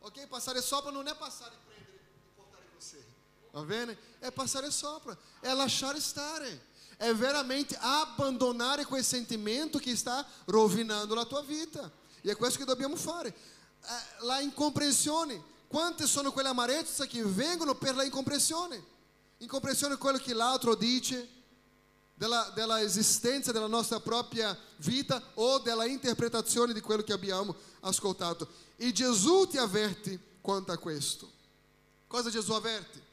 Ok? Passare sopra non è passare e prendere e portare sé. Va bene? È passare sopra, è lasciare stare. È veramente abbandonare quel sentimento che sta rovinando la tua vita. E è questo che dobbiamo fare. Eh, La incomprensione. Quante sono quelle amarezze che vengono per la incomprensione? Incomprensione è quello che l'altro dice, della, della esistenza della nostra propria vita o della interpretazione di quello che abbiamo ascoltato. E Gesù ti avverte quanto a questo. Cosa Gesù avverte?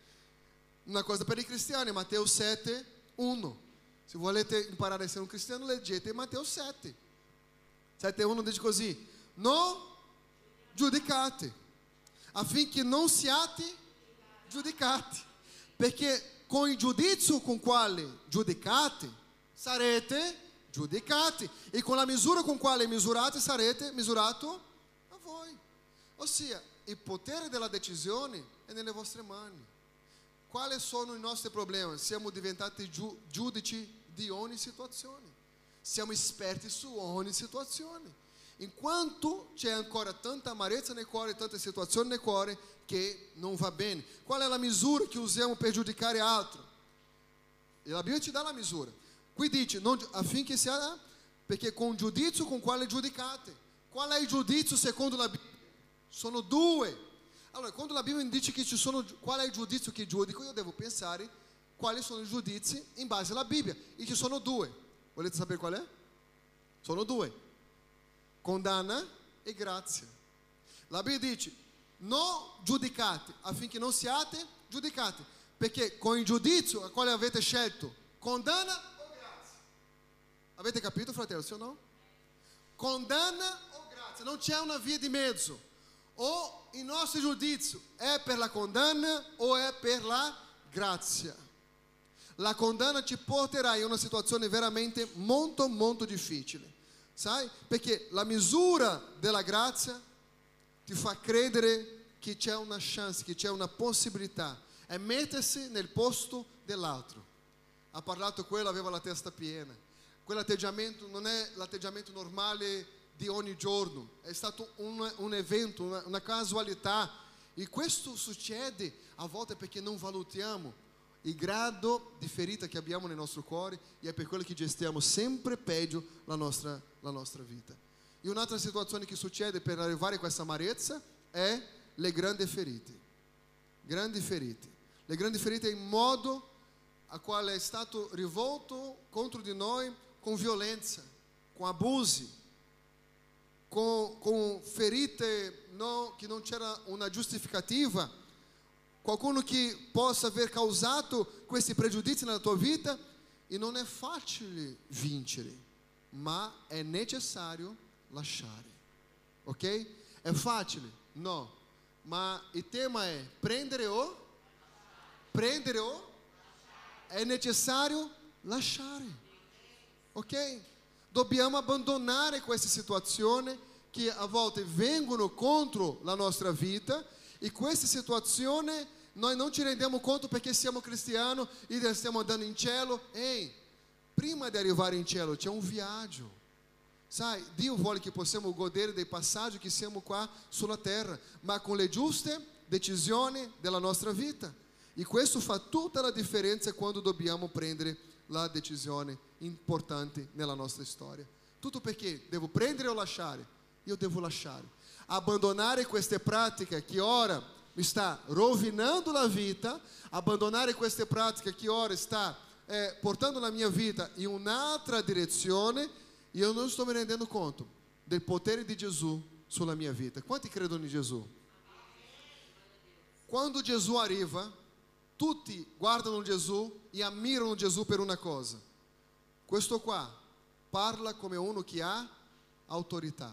Una cosa per i cristiani, Matteo 7, 1. Se volete imparare a essere un cristiano, leggete Matteo 7. 7, 1 dice così: Non giudicate, affinché non siate giudicati. Perché con il giudizio con quale giudicate, sarete giudicati. E con la misura con quale misurate, sarete misurato a voi. Ossia, il potere della decisione è nelle vostre mani. Quali sono i nostri problemi? Siamo diventati giu- giudici di ogni situazione. Siamo esperti su ogni situazione. Enquanto c'è ancora tanta amarezza nel cuore, tante situazioni nel cuore che non va bene. Qual è la misura che usiamo per giudicare altro? E la Bibbia ci dà la misura. Qui dice, non, affinché sia, perché con giudizio con quale giudicate. Qual è il giudizio secondo la Bibbia? Sono due. Allora, quando la Bibbia dice che ci sono, qual è il giudizio che giudico, io devo pensare quali sono i giudizi in base alla Bibbia. E ci sono due. Volete sapere qual è? Sono due. Condanna e grazia. La Bibbia dice, non giudicate, affinché non siate giudicati. Perché con il giudizio a quale avete scelto, condanna o grazia? Avete capito, fratello, sì o no? Condanna o grazia? Non c'è una via di mezzo. O il nostro giudizio è per la condanna o è per la grazia. La condanna ci porterà in una situazione veramente molto, molto difficile. Sai? Perché la misura della grazia ti fa credere che c'è una chance, che c'è una possibilità. È mettersi nel posto dell'altro. Ha parlato quello, aveva la testa piena. Quell'atteggiamento non è l'atteggiamento normale di ogni giorno, è stato un, un evento, una, una casualità. E questo succede a volte perché non valutiamo il grado di ferita che abbiamo nel nostro cuore e è per quello che gestiamo sempre peggio la nostra, la nostra vita. E un'altra situazione che succede per arrivare a questa amarezza è le grandi ferite. Grandi ferite. Le grandi ferite è il modo a quale è stato rivolto contro di noi con violenza, con abusi, con, con ferite no, che non c'era una giustificativa qualcuno che possa aver causato questi pregiudizi nella tua vita e non è facile vincere, ma è necessario lasciare. Ok? È facile? No. Ma il tema è prendere o prendere o è necessario lasciare. Ok? Dobbiamo abbandonare queste situazioni che a volte vengono contro la nostra vita e queste situazioni noi non ci rendiamo conto perché siamo cristiani e stiamo andando in cielo. Ehi, prima di arrivare in cielo c'è un viaggio. Sai, Dio vuole che possiamo godere dei passaggi che siamo qua sulla terra, ma con le giuste decisioni della nostra vita. E questo fa tutta la differenza quando dobbiamo prendere la decisione importante nella nostra storia. Tutto perché devo prendere o lasciare? Io devo lasciare. Abbandonare queste pratiche che ora mi sta rovinando la vita, abbandonare queste pratiche che ora sta eh, portando la mia vita in un'altra direzione e eu não estou me rendendo conto del potere di Gesù sulla mia vita. Quanti credono in Gesù? Quando Gesù arriva, tutti guardano Gesù e ammirano Gesù per una cosa. Questo qua parla come uno che ha autorità.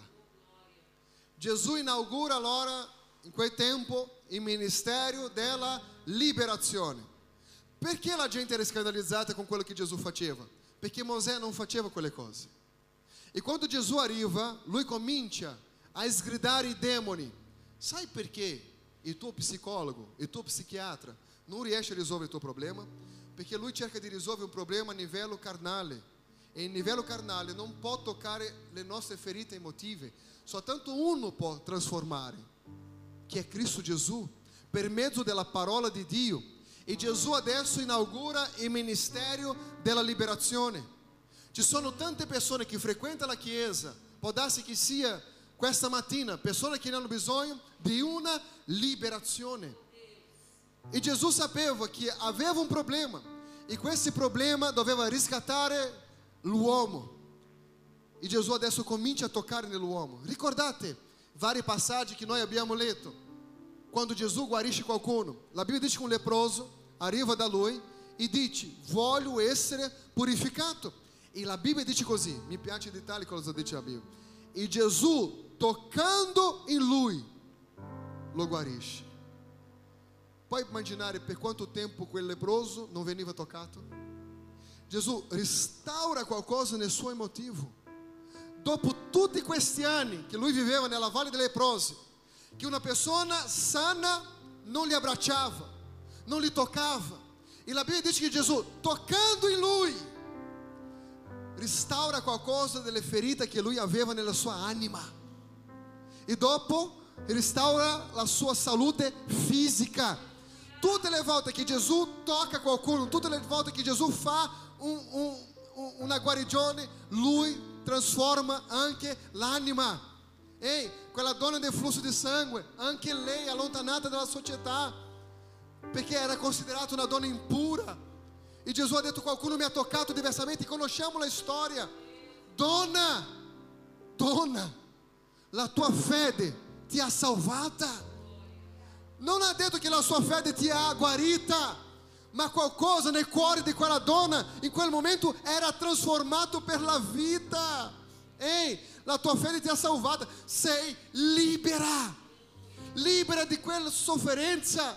Gesù inaugura allora, in quel tempo, il ministero della liberazione. Perché la gente era scandalizzata con quello che Gesù faceva? Perché Mosè non faceva quelle cose. E quando Gesù arriva, lui comincia a sgridare i demoni. Sai perché il tuo psicologo, il tuo psiquiatra non riesce a risolvere il tuo problema? Perché lui cerca di risolvere un problema a livello carnale. E in livello carnale non può toccare le nostre ferite emotive. Soltanto uno può trasformare, che è Cristo Gesù, per mezzo della parola di Dio. E Gesù adesso inaugura il ministero della liberazione. Ci sono tante persone che frequentano la chiesa, può darsi che sia questa mattina, persone che hanno bisogno di una liberazione. E Gesù sapeva che aveva un problema e questo problema doveva riscattare l'uomo. E Gesù adesso comincia a toccare nell'uomo. Ricordate vari passaggi che noi abbiamo letto. Quando Gesù guarisce qualcuno, la Bibbia dice che un leproso arriva da lui e dice: Voglio essere purificato. E la Bibbia dice così, mi piace il dettaglio cosa dice la Bibbia. E Gesù, toccando in lui, lo guarisce. Puoi immaginare per quanto tempo quel leproso non veniva toccato? Gesù restaura qualcosa nel suo emotivo. Dopo tutti questi anni che lui viveva nella Valle dei Leprosi, che una persona sana non li abbracciava, non li toccava. E la Bibbia dice che Gesù, toccando in lui, restaura qualcosa delle ferite che lui aveva nella sua anima e dopo restaura la sua salute fisica. Tutte le volte che Gesù tocca qualcuno, tutte le volte che Gesù fa un, un, una guarigione, lui trasforma anche l'anima. Ehi, quella donna del flusso di sangue, anche lei allontanata dalla società, perché era considerata una donna impura. E Gesù ha detto: Qualcuno mi ha toccato diversamente. Conosciamo la storia. Donna, donna, la tua fede ti ha salvata. Non ha detto che la sua fede ti ha guarita, ma qualcosa nel cuore di quella donna in quel momento era trasformato per la vita. Ehi, la tua fede ti ha salvata. Sei libera, libera di quella sofferenza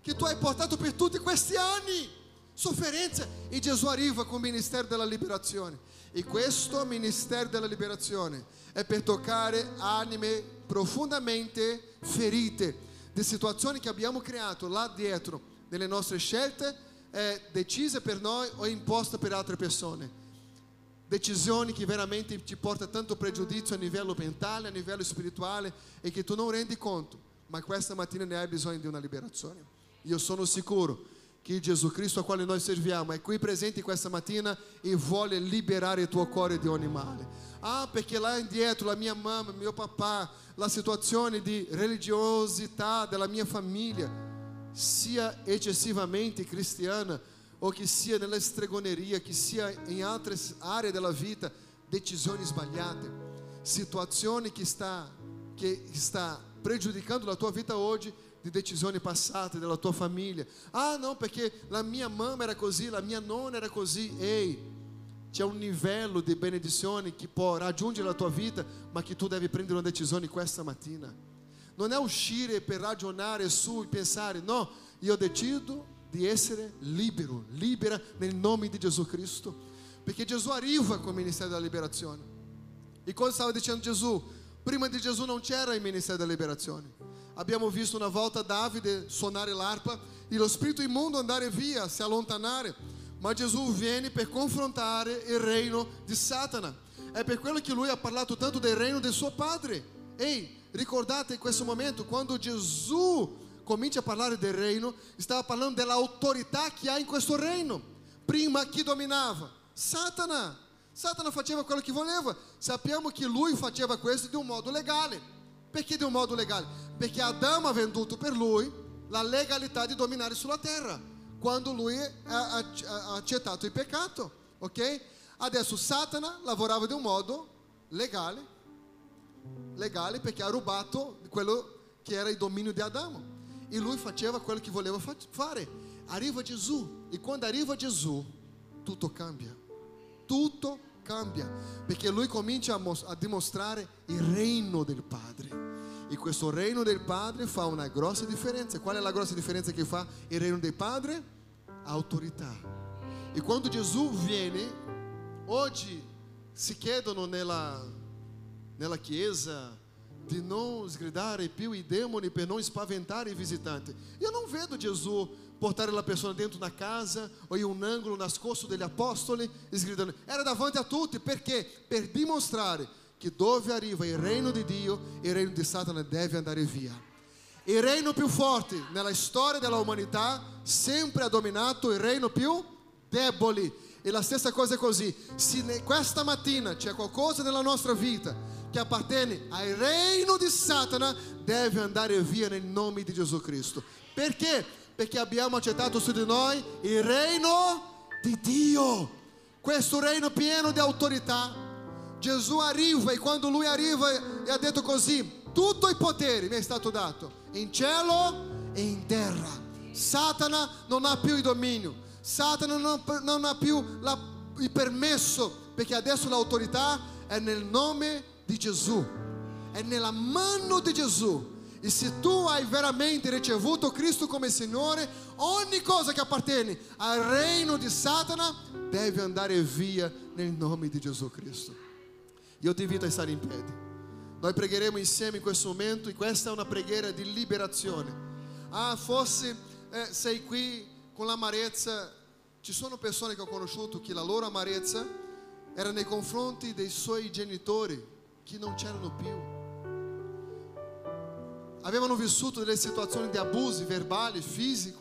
che tu hai portato per tutti questi anni. Sofferenza. E Gesù arriva con il ministero della liberazione. E questo ministero della liberazione è per toccare anime profondamente ferite di situazioni che abbiamo creato là dietro nelle nostre scelte eh, decise per noi o imposte per altre persone decisioni che veramente ti portano tanto pregiudizio a livello mentale, a livello spirituale e che tu non rendi conto ma questa mattina ne hai bisogno di una liberazione io sono sicuro che Gesù Cristo a quale noi serviamo è qui presente questa mattina e vuole liberare il tuo cuore di ogni male. Ah, perché là indietro la mia mamma, mio papà, la situazione di religiosità della mia famiglia sia eccessivamente cristiana o che sia nella stregoneria, che sia in altre aree della vita, decisioni sbagliate, situazioni che sta, che sta pregiudicando la tua vita oggi, di decisioni passate della tua famiglia. Ah, não, perché la mia mamma era così, la mia nonna era così. Ei, c'è un livello di benedizione che può raggiungere la tua vita, ma che tu devi prendere una decisione questa mattina. Non è uscire per ragionare su e pensare, no, io decido di essere libero, libera nel nome di Gesù Cristo. Perché Gesù arriva con il ministero della liberazione. E cosa stava dicendo Gesù? Prima di Gesù non c'era il ministero della liberazione. Abbiamo visto una volta Davide suonare l'arpa e lo spirito immondo andare via, si allontanare. Ma Gesù viene per confrontare il reino di Satana. È per quello che lui ha parlato tanto del reino del suo padre. Ehi, ricordate in questo momento, quando Gesù comincia a parlare del reino, stava parlando dell'autorità che ha in questo reino. Prima chi dominava? Satana. Satana faceva quello che voleva. Sappiamo che lui faceva questo di un modo legale. Perché di un modo legale? Perché Adamo ha venduto per lui la legalità di dominare sulla terra, quando lui ha, ha, ha accettato il peccato, ok? Adesso Satana lavorava di un modo legale, legale perché ha rubato quello che era il dominio di Adamo. E lui faceva quello che voleva fa- fare. Arriva Gesù e quando arriva Gesù tutto cambia. Tutto cambia perché lui comincia a dimostrare il reino del Padre. E questo reino del Padre fa una grossa differenza. Qual è la grossa differenza che fa il reino del Padre? Autorità. E quando Gesù viene, oggi si chiedono nella, nella chiesa di non sgridare più i demoni per non spaventare i visitanti. Io non vedo Gesù portare la persona dentro una casa o in un angolo nascosto degli apostoli sgridando. Era davanti a tutti perché? Per dimostrare che dove arriva il reino di Dio, il reino di Satana deve andare via. Il reino più forte nella storia della umanità sempre ha dominato il reino più debole. E la stessa cosa è così. Se questa mattina c'è qualcosa nella nostra vita che appartiene al reino di Satana, deve andare via nel nome di Gesù Cristo. Perché? Perché abbiamo accettato su di noi il reino di Dio. Questo reino pieno di autorità. Gesù arriva e quando lui arriva e ha detto così, tutto il potere mi è stato dato, in cielo e in terra. Satana non ha più il dominio, Satana non, non ha più la- il permesso, perché adesso l'autorità è nel nome di Gesù, è nella mano di Gesù. E se tu hai veramente ricevuto Cristo come Signore, ogni cosa che appartiene al reino di Satana deve andare via nel nome di Gesù Cristo. Io ti invito a stare in piedi. Noi pregheremo insieme in questo momento e questa è una preghiera di liberazione. Ah, forse eh, sei qui con l'amarezza. Ci sono persone che ho conosciuto che la loro amarezza era nei confronti dei suoi genitori che non c'erano più. Avevano vissuto delle situazioni di abusi verbali, fisico,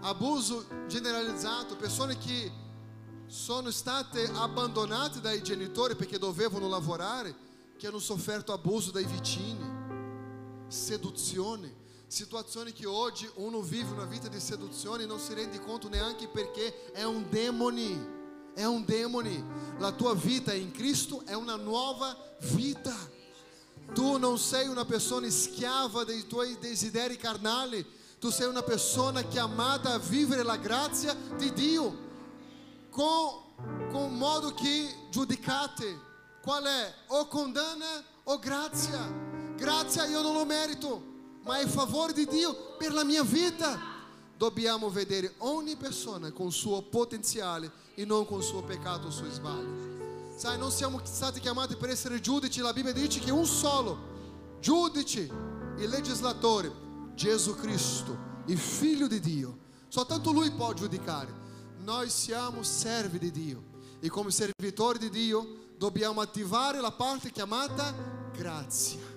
abuso generalizzato, persone che sono state abbandonate dai genitori perché dovevano lavorare, che hanno sofferto abuso dai vicini, seduzione, situazioni che oggi uno vive una vita di seduzione e non si rende conto neanche perché è un demone, è un demone. La tua vita in Cristo è una nuova vita. Tu non sei una persona schiava dei tuoi desideri carnali, tu sei una persona chiamata a vivere la grazia di Dio com, com um modo que giudicate. Qual é? Ou condanna ou grazia. Grazia io non lo merito, ma è favore di Dio per la mia vita. Dobbiamo vedere ogni persona con il suo potenziale e non con il suo peccato o il suo sbaglio. Sai, non siamo stati chiamati per essere giudici, la Bibbia dice che un solo giudice e legislatore, Gesù Cristo, il figlio di Dio. Soltanto lui può giudicare. Noi siamo servi di Dio e come servitori di Dio dobbiamo attivare la parte chiamata grazia.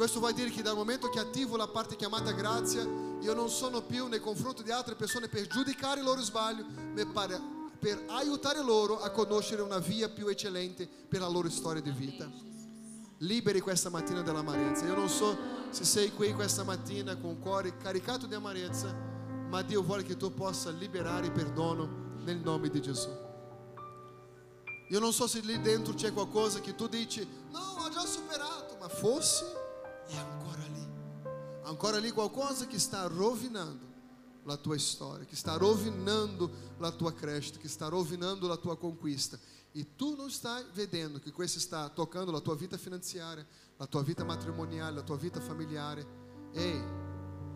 Questo vuol dire che dal momento che attivo la parte chiamata grazia, io non sono più nei confronti di altre persone per giudicare il loro sbaglio, ma per, aiutare loro a conoscere una via più eccellente per la loro storia di vita. Liberi questa mattina dall'amarezza. Io non so se sei qui questa mattina con il cuore caricato di amarezza, ma Dio vuole che tu possa liberare perdono nel nome di Gesù. Io non so se lì dentro c'è qualcosa che tu dici, no, ho già superato, ma forse è ancora lì. ancora lì qualcosa che sta rovinando la tua storia, che sta rovinando la tua crescita, che sta rovinando la tua conquista. E tu não stai vedendo que questo sta toccando la tua vita finanziaria, la tua vita matrimoniale, la tua vita familiare. Ehi,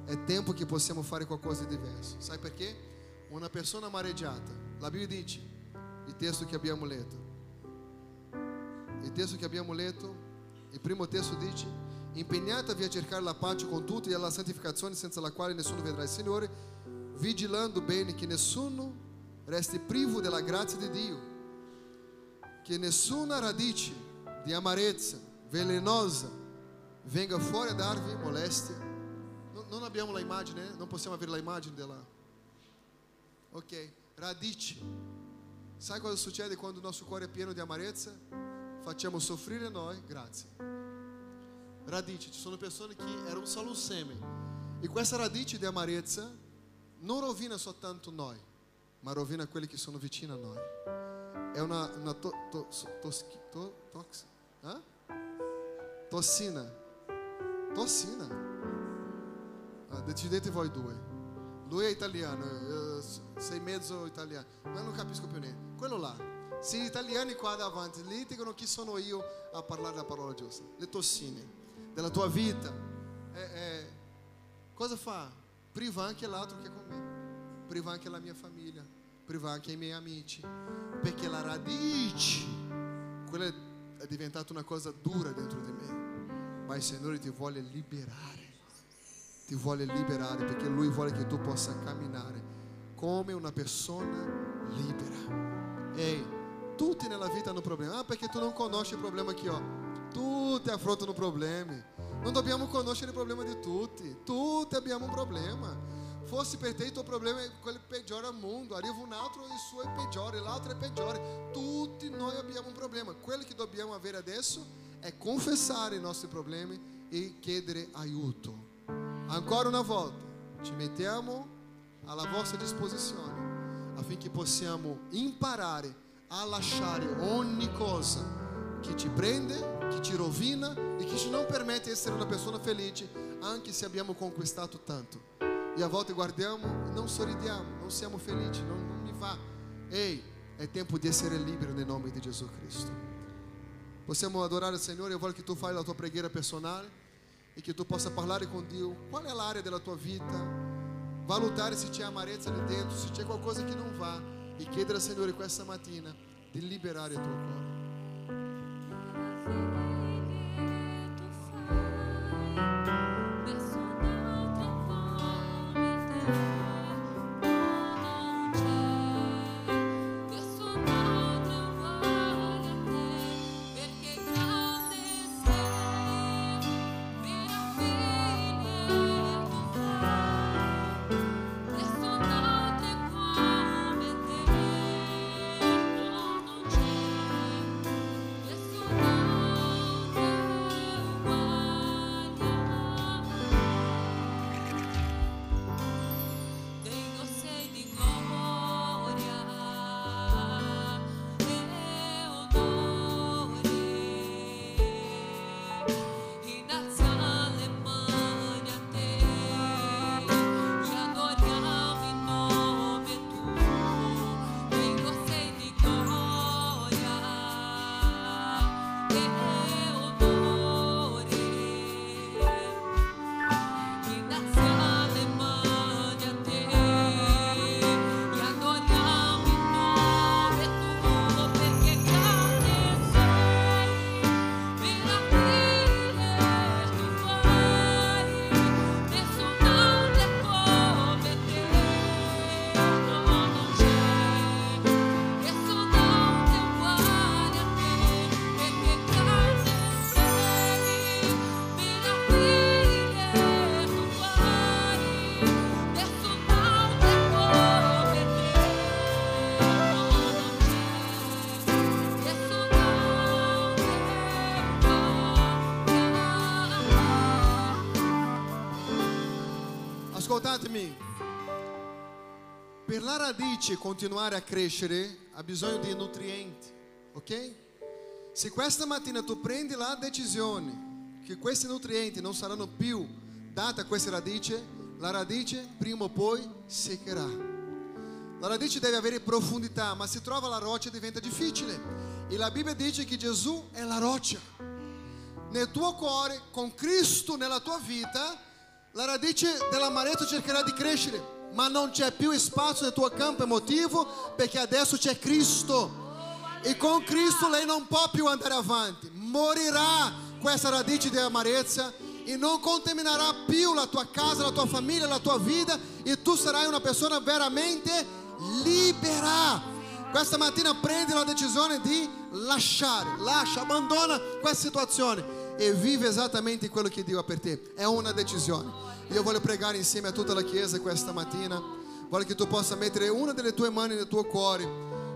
è tempo che possiamo fare qualcosa di diverso. Sai perché? Una persona amareggiata, la Bibbia dice, il testo che abbiamo letto, il testo che abbiamo letto, il primo testo dice, impegnatevi a cercare la pace con tutti e la santificazione senza la quale nessuno vedrà il Signore, vigilando bene che nessuno resti privo della grazia di Dio que nessuna radice de amarezza velenosa venga fuori da darvi molestia. Non, non abbiamo la immagine, eh? non possiamo avere la immagine della. Ok, radice. Sai cosa succede quando il nostro cuore è pieno di amarezza? Facciamo soffrire noi, grazie. Radice, ci sono persone che erano solo un seme. E questa radice di amarezza non rovina soltanto noi, ma rovina quelli che sono vicini a noi. é uma, uma to, to, tos, to, tox, hã? tossina. Tossina. Ah, decidete voi due. Lui è italiano, io sei mezzo italiano, ma non capisco più niente. Quello là. Se gli italiani qua davanti litigano, chi sono io a parlare la parola giusta? Le tossine della tua vita. É, é, cosa fa? Priva anche l'altro che è con me. Priva anche la mia famiglia. Priva anche i miei amici perché la radice, quella è diventata una dura dentro di me, ma il Signore ti vuole liberare, ti vuole liberare perché Lui vuole che tu possa camminare come una persona libera. Ehi, tutti nella vita hanno problemi, ah perché tu non conosci il problema che ho, tutti affrontano problemi, non dobbiamo conoscere il problema di tutti, tutti abbiamo un problema. fosse per te il tuo problema è quello peggiore al mondo, arriva un altro e il suo è peggiore, l'altro è peggiore, tutti noi abbiamo un problema, quello che dobbiamo avere adesso è confessare i nostri problemi e chiedere aiuto. Ancora una volta, ci mettiamo alla vostra disposizione affinché possiamo imparare a lasciare ogni cosa che ci prende, che ci rovina e che ci non permette di essere una persona felice anche se abbiamo conquistato tanto. E a volte guardiamo e non sorridiamo, non siamo felici, non, non mi va. Ehi, è tempo di essere liberi nel nome di Gesù Cristo. Possiamo adorare il Signore, io voglio che tu fai la tua preghiera personale e che tu possa parlare con Dio. Qual è l'area della tua vita? Valutare se c'è amarezza lì dentro, se c'è qualcosa che non va e chiedere al Signore questa mattina di liberare il tuo cuore. Thank. Ascoltatemi, per la radice continuare a crescere ha bisogno di nutrienti, ok? Se questa mattina tu prendi la decisione che questi nutrienti non saranno più data questa radice, la radice prima o poi seccherà. La radice deve avere profondità, ma se trova la roccia diventa difficile. E la Bibbia dice che Gesù è la roccia. Nel tuo cuore, con Cristo nella tua vita, la radice dell'amaretto cercherà di crescere, ma non c'è più spazio nel tuo campo emotivo perché adesso c'è Cristo. E con Cristo lei non può più andare avanti. Morirà questa radice di amarezza e non contaminerà più la tua casa, la tua famiglia, la tua vita e tu sarai una persona veramente libera. Questa mattina prendi la decisione di lasciare, lascia, abbandona questa situazione e vive esattamente quello che Dio ha per te. È una decisione. Io voglio pregare insieme a tutta la Chiesa questa mattina. Voglio che tu possa mettere una delle tue mani nel tuo cuore.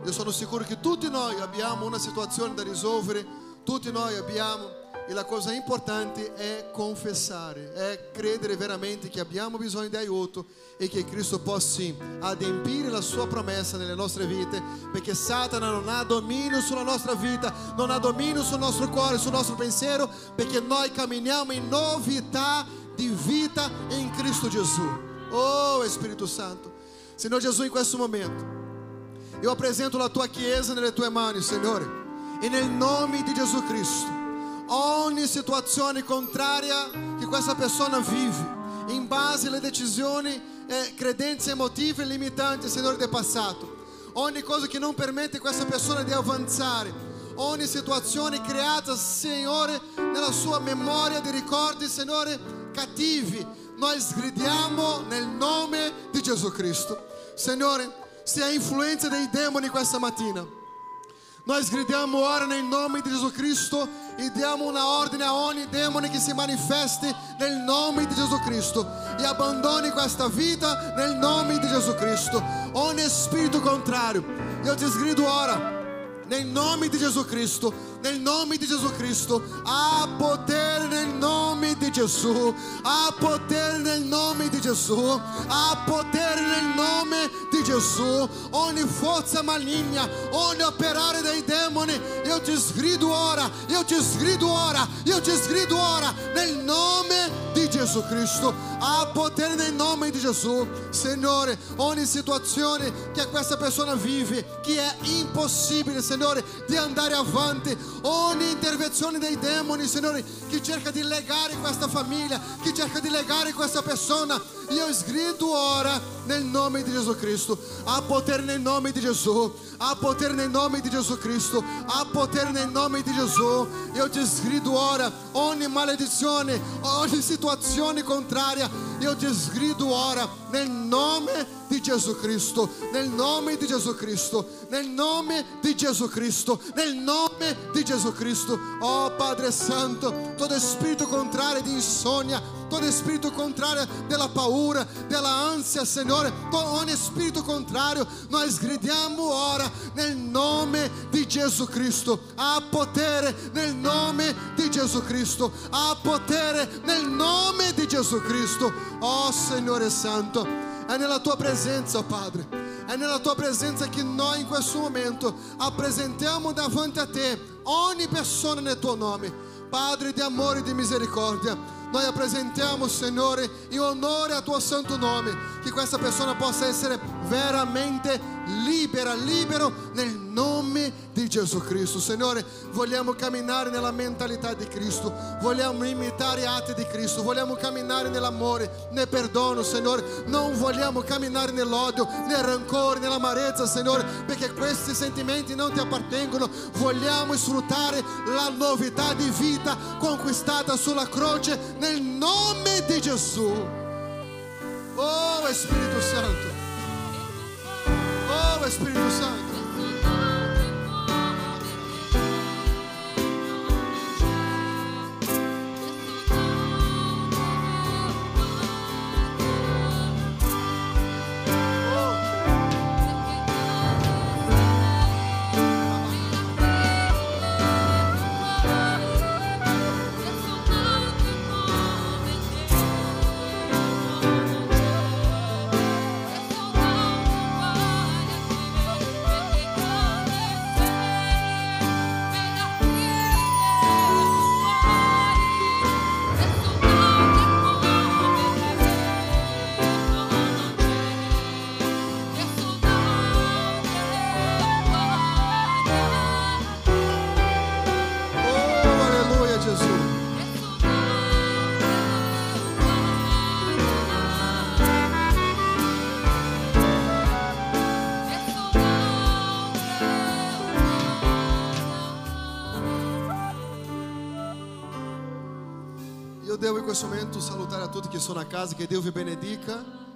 Io sono sicuro che tutti noi abbiamo una situazione da risolvere, tutti noi abbiamo e la cosa importante è confessare, è credere veramente che abbiamo bisogno di aiuto e che Cristo possa adempiere la sua promessa nelle nostre vite, perché Satana non ha dominio sulla nostra vita, non ha dominio sul nostro cuore, sul nostro pensiero, perché noi camminiamo in novità di vita in Cristo Gesù. Oh Spirito Santo, Signore Gesù, in questo momento, io apresento la tua Chiesa nelle tue mani, Signore, e nel nome di Gesù Cristo ogni situazione contraria che questa persona vive, in base alle decisioni, eh, credenze emotive limitanti, Signore, del passato. Ogni cosa che non permette a questa persona di avanzare, ogni situazione creata, Signore, nella sua memoria di ricordi, Signore, cattivi, noi sgridiamo nel nome di Gesù Cristo. Signore, ha influenza dei demoni questa mattina, nós gridamos ora nel nome di Gesù Cristo e diamo una ordine a ogni demone che si manifesti nel nome di Gesù Cristo e abbandoni questa vita nel nome di Gesù Cristo. Ogni spirito contrario, io ti sgrido ora nel nome di Gesù Cristo, nel nome di Gesù Cristo, há potere nel nome di Gesù, há potere nel nome di Gesù, há potere nel nome di Gesù. Ogni forza maligna, ogni operare dei demoni, io ti sgrido ora, io ti sgrido ora, io ti sgrido ora nel nome di Gesù Cristo. Há potere nel nome di Gesù. Signore, ogni situazione che questa persona vive, che è impossibile, Signore, di andare avanti, ogni intervenzione dei demoni, Signore, che cerca di legare questa famiglia, che cerca di legare questa persona, io sgrido ora nel nome di Gesù Cristo. Há potere nel nome di Gesù, há potere nel nome di Gesù Cristo, há potere nel nome di Gesù. Io ti sgrido ora ogni maledizione, ogni situazione contraria, io ti sgrido ora nel nome di Gesù Cristo, nel nome di Gesù Cristo, nel nome di Gesù Cristo, nel nome di Gesù Cristo. Oh Padre Santo, todo spirito contrario di insonnia, todo spirito contrario della paura, della ansia, Signore, ogni spirito contrario, noi sgridiamo ora nel nome di Gesù Cristo. Ha potere nel nome di Gesù Cristo. Ha potere nel nome di Gesù Cristo. Oh Signore Santo, è nella tua presenza, Padre. È nella tua presenza che noi in questo momento appresentiamo davanti a te ogni persona nel tuo nome. Padre di amore e di misericordia. Nós apresentamos, Senhor, em honra ao teu santo nome, que com essa pessoa possa ser veramente libera, libero nel nome di Gesù Cristo. Signore, vogliamo camminare nella mentalità di Cristo, vogliamo imitare atti di Cristo, vogliamo camminare nell'amore, nel perdono, Signore. Non vogliamo camminare nell'odio, nel rancore, nell'amarezza, Signore, perché questi sentimenti non ti appartengono. Vogliamo sfruttare la novità di vita conquistata sulla croce nel nome di Gesù. Oh Spirito Santo. Oh Spirito Santo. Questo momento salutare a tutti che sono a casa, che Dio vi benedica.